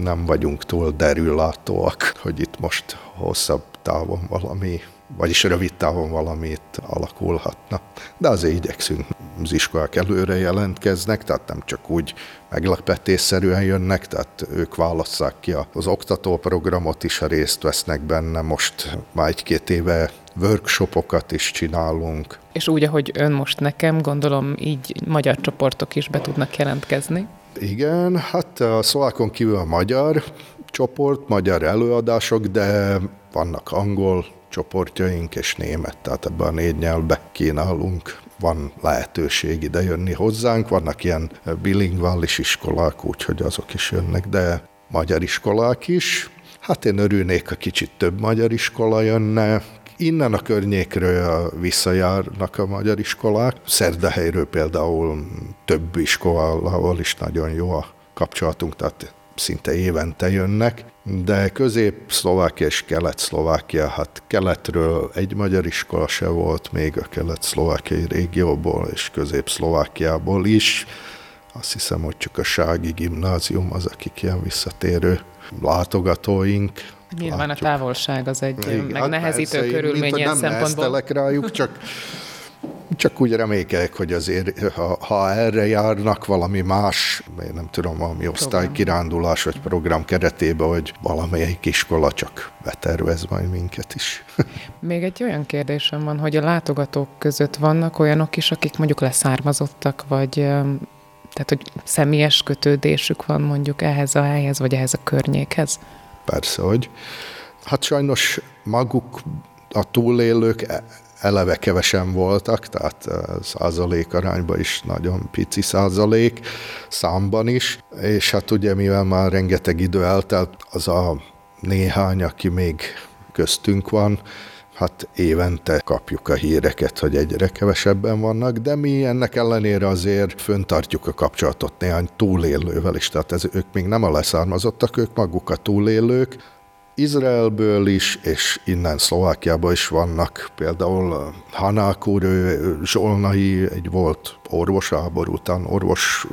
nem vagyunk túl derüllátóak, hogy itt most hosszabb távon valami, vagyis rövid távon valamit alakulhatna. De azért igyekszünk, az iskolák előre jelentkeznek, tehát nem csak úgy meglepetésszerűen jönnek, tehát ők válasszák ki az oktatóprogramot is, ha részt vesznek benne. Most már egy-két éve workshopokat is csinálunk. És úgy, ahogy ön most nekem, gondolom így magyar csoportok is be tudnak jelentkezni. Igen, hát a szlovákon kívül a magyar csoport, magyar előadások, de vannak angol csoportjaink és német, tehát ebben a négy nyelvbe kínálunk. Van lehetőség ide jönni hozzánk, vannak ilyen bilingvális iskolák, úgyhogy azok is jönnek, de magyar iskolák is. Hát én örülnék, ha kicsit több magyar iskola jönne, Innen a környékről visszajárnak a magyar iskolák. Szerdahelyről például több iskolával is nagyon jó a kapcsolatunk, tehát szinte évente jönnek, de közép-szlovákia és kelet-szlovákia, hát keletről egy magyar iskola se volt, még a kelet-szlovákiai régióból és közép-szlovákiából is. Azt hiszem, hogy csak a Sági gimnázium az, akik ilyen visszatérő látogatóink, Nyilván Látjuk. a távolság az egy Igen, megnehezítő hát körülmény ilyen szempontból. Nem rájuk, csak csak úgy remélkedek, hogy azért, ha, ha erre járnak valami más, én nem tudom, valami osztálykirándulás vagy program keretében, hogy valamelyik iskola csak betervez majd minket is. Még egy olyan kérdésem van, hogy a látogatók között vannak olyanok is, akik mondjuk leszármazottak, vagy tehát, hogy személyes kötődésük van mondjuk ehhez a helyhez, vagy ehhez a környékhez? persze, hogy hát sajnos maguk a túlélők eleve kevesen voltak, tehát százalék arányban is nagyon pici százalék, számban is, és hát ugye mivel már rengeteg idő eltelt, az a néhány, aki még köztünk van, hát évente kapjuk a híreket, hogy egyre kevesebben vannak, de mi ennek ellenére azért föntartjuk a kapcsolatot néhány túlélővel is, tehát ez, ők még nem a leszármazottak, ők maguk a túlélők, Izraelből is, és innen Szlovákiából is vannak. Például Hanák úr, ő Zsolnai egy volt orvos, háború után orvos,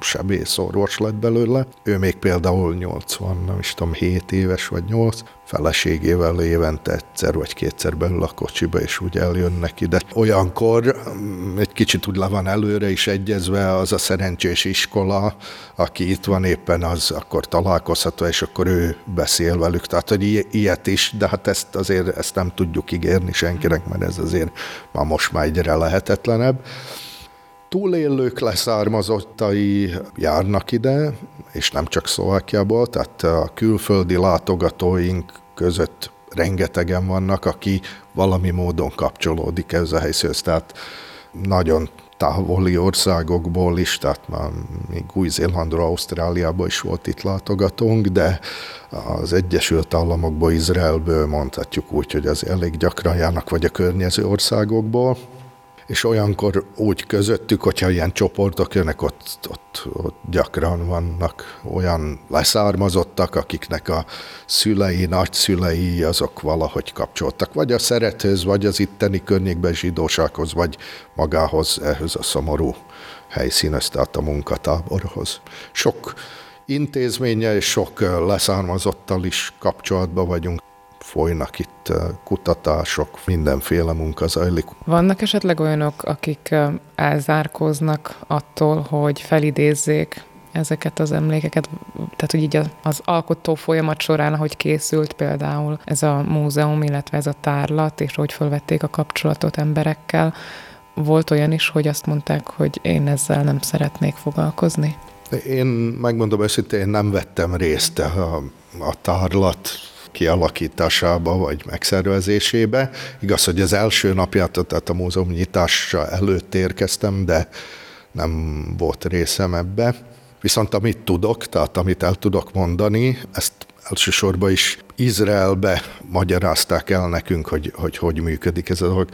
sebész orvos lett belőle. Ő még például 80, nem is tudom, 7 éves vagy 8, feleségével évente egyszer vagy kétszer belül a kocsiba, és úgy eljönnek ide. Olyankor mm, egy kicsit úgy le van előre is egyezve az a szerencsés iskola, aki itt van éppen, az akkor találkozható, és akkor ő beszél velük. Tehát, hogy ilyet is, de hát ezt azért ezt nem tudjuk ígérni senkinek, mert ez azért már most már egyre lehetetlenebb túlélők leszármazottai járnak ide, és nem csak Szlovákiából, tehát a külföldi látogatóink között rengetegen vannak, aki valami módon kapcsolódik ez a helyszínhez. Tehát nagyon távoli országokból is, tehát már még Új-Zélandról, Ausztráliából is volt itt látogatónk, de az Egyesült Államokból, Izraelből mondhatjuk úgy, hogy az elég gyakran járnak, vagy a környező országokból és olyankor úgy közöttük, hogyha ilyen csoportok jönnek, ott, ott, ott gyakran vannak olyan leszármazottak, akiknek a szülei, nagyszülei, azok valahogy kapcsoltak, vagy a szeretőz, vagy az itteni környékben zsidósághoz, vagy magához, ehhez a szomorú helyszínhez, tehát a munkatáborhoz. Sok intézménye és sok leszármazottal is kapcsolatban vagyunk folynak itt kutatások, mindenféle munka zajlik. Vannak esetleg olyanok, akik elzárkóznak attól, hogy felidézzék ezeket az emlékeket, tehát hogy így az alkotó folyamat során, ahogy készült például ez a múzeum, illetve ez a tárlat, és hogy felvették a kapcsolatot emberekkel, volt olyan is, hogy azt mondták, hogy én ezzel nem szeretnék foglalkozni? Én megmondom őszintén, nem vettem részt a, a tárlat kialakításába vagy megszervezésébe. Igaz, hogy az első napját, tehát a múzeum nyitása előtt érkeztem, de nem volt részem ebbe. Viszont amit tudok, tehát amit el tudok mondani, ezt elsősorban is Izraelbe magyarázták el nekünk, hogy hogy, hogy működik ez a dolog.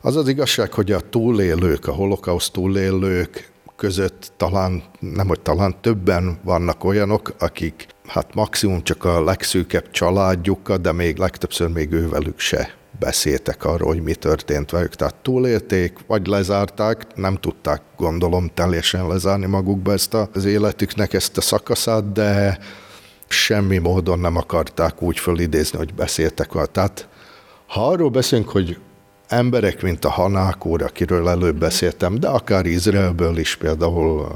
Az az igazság, hogy a túlélők, a holokauszt túlélők között talán, nem hogy talán többen vannak olyanok, akik hát maximum csak a legszűkebb családjukkal, de még legtöbbször még ővelük se beszéltek arról, hogy mi történt velük. Tehát túlélték, vagy lezárták, nem tudták gondolom teljesen lezárni magukba ezt az életüknek ezt a szakaszát, de semmi módon nem akarták úgy fölidézni, hogy beszéltek vele. Tehát ha arról beszélünk, hogy emberek, mint a Hanák úr, akiről előbb beszéltem, de akár Izraelből is, például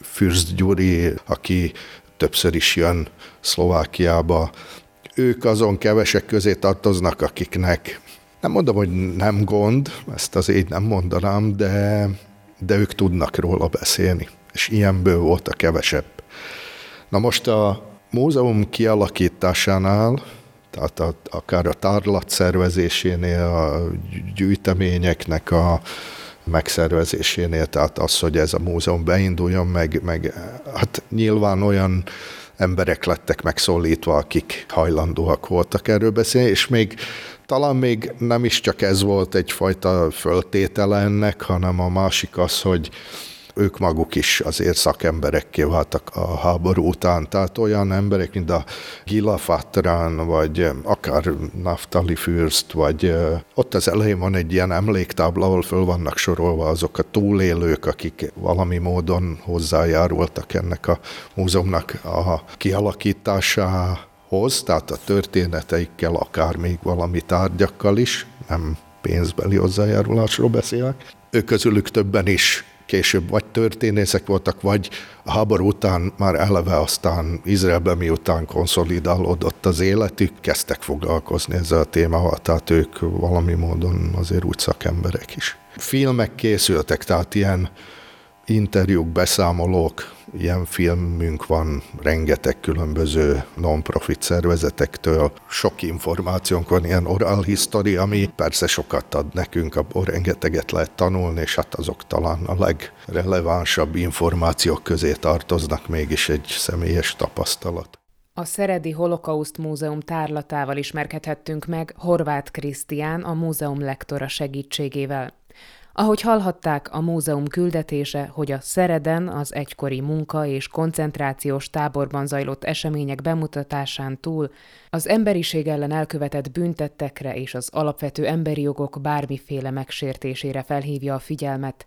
Fürst Gyuri, aki többször is jön Szlovákiába, ők azon kevesek közé tartoznak, akiknek nem mondom, hogy nem gond, ezt az így nem mondanám, de, de ők tudnak róla beszélni, és ilyenből volt a kevesebb. Na most a múzeum kialakításánál tehát a, akár a tárlat szervezésénél, a gyűjteményeknek a megszervezésénél, tehát az, hogy ez a múzeum beinduljon, meg, meg hát nyilván olyan emberek lettek megszólítva, akik hajlandóak voltak erről beszélni, és még talán még nem is csak ez volt egyfajta föltétele ennek, hanem a másik az, hogy ők maguk is azért szakemberekké váltak a háború után. Tehát olyan emberek, mint a Gila Fatran, vagy akár Naftali Fürst, vagy ott az elején van egy ilyen emléktábla, ahol föl vannak sorolva azok a túlélők, akik valami módon hozzájárultak ennek a múzeumnak a kialakításához, tehát a történeteikkel, akár még valami tárgyakkal is, nem pénzbeli hozzájárulásról beszélek. Ők közülük többen is később vagy történészek voltak, vagy a háború után már eleve aztán Izraelben miután konszolidálódott az életük, kezdtek foglalkozni ezzel a témával, tehát ők valami módon azért úgy szakemberek is. Filmek készültek, tehát ilyen interjúk, beszámolók, ilyen filmünk van rengeteg különböző non-profit szervezetektől. Sok információnk van, ilyen oral history, ami persze sokat ad nekünk, abból rengeteget lehet tanulni, és hát azok talán a legrelevánsabb információk közé tartoznak mégis egy személyes tapasztalat. A Szeredi Holokauszt Múzeum tárlatával ismerkedhettünk meg Horváth Krisztián, a múzeum lektora segítségével. Ahogy hallhatták, a múzeum küldetése, hogy a Szereden az egykori munka és koncentrációs táborban zajlott események bemutatásán túl az emberiség ellen elkövetett büntettekre és az alapvető emberi jogok bármiféle megsértésére felhívja a figyelmet.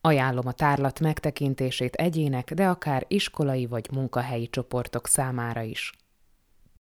Ajánlom a tárlat megtekintését egyének, de akár iskolai vagy munkahelyi csoportok számára is.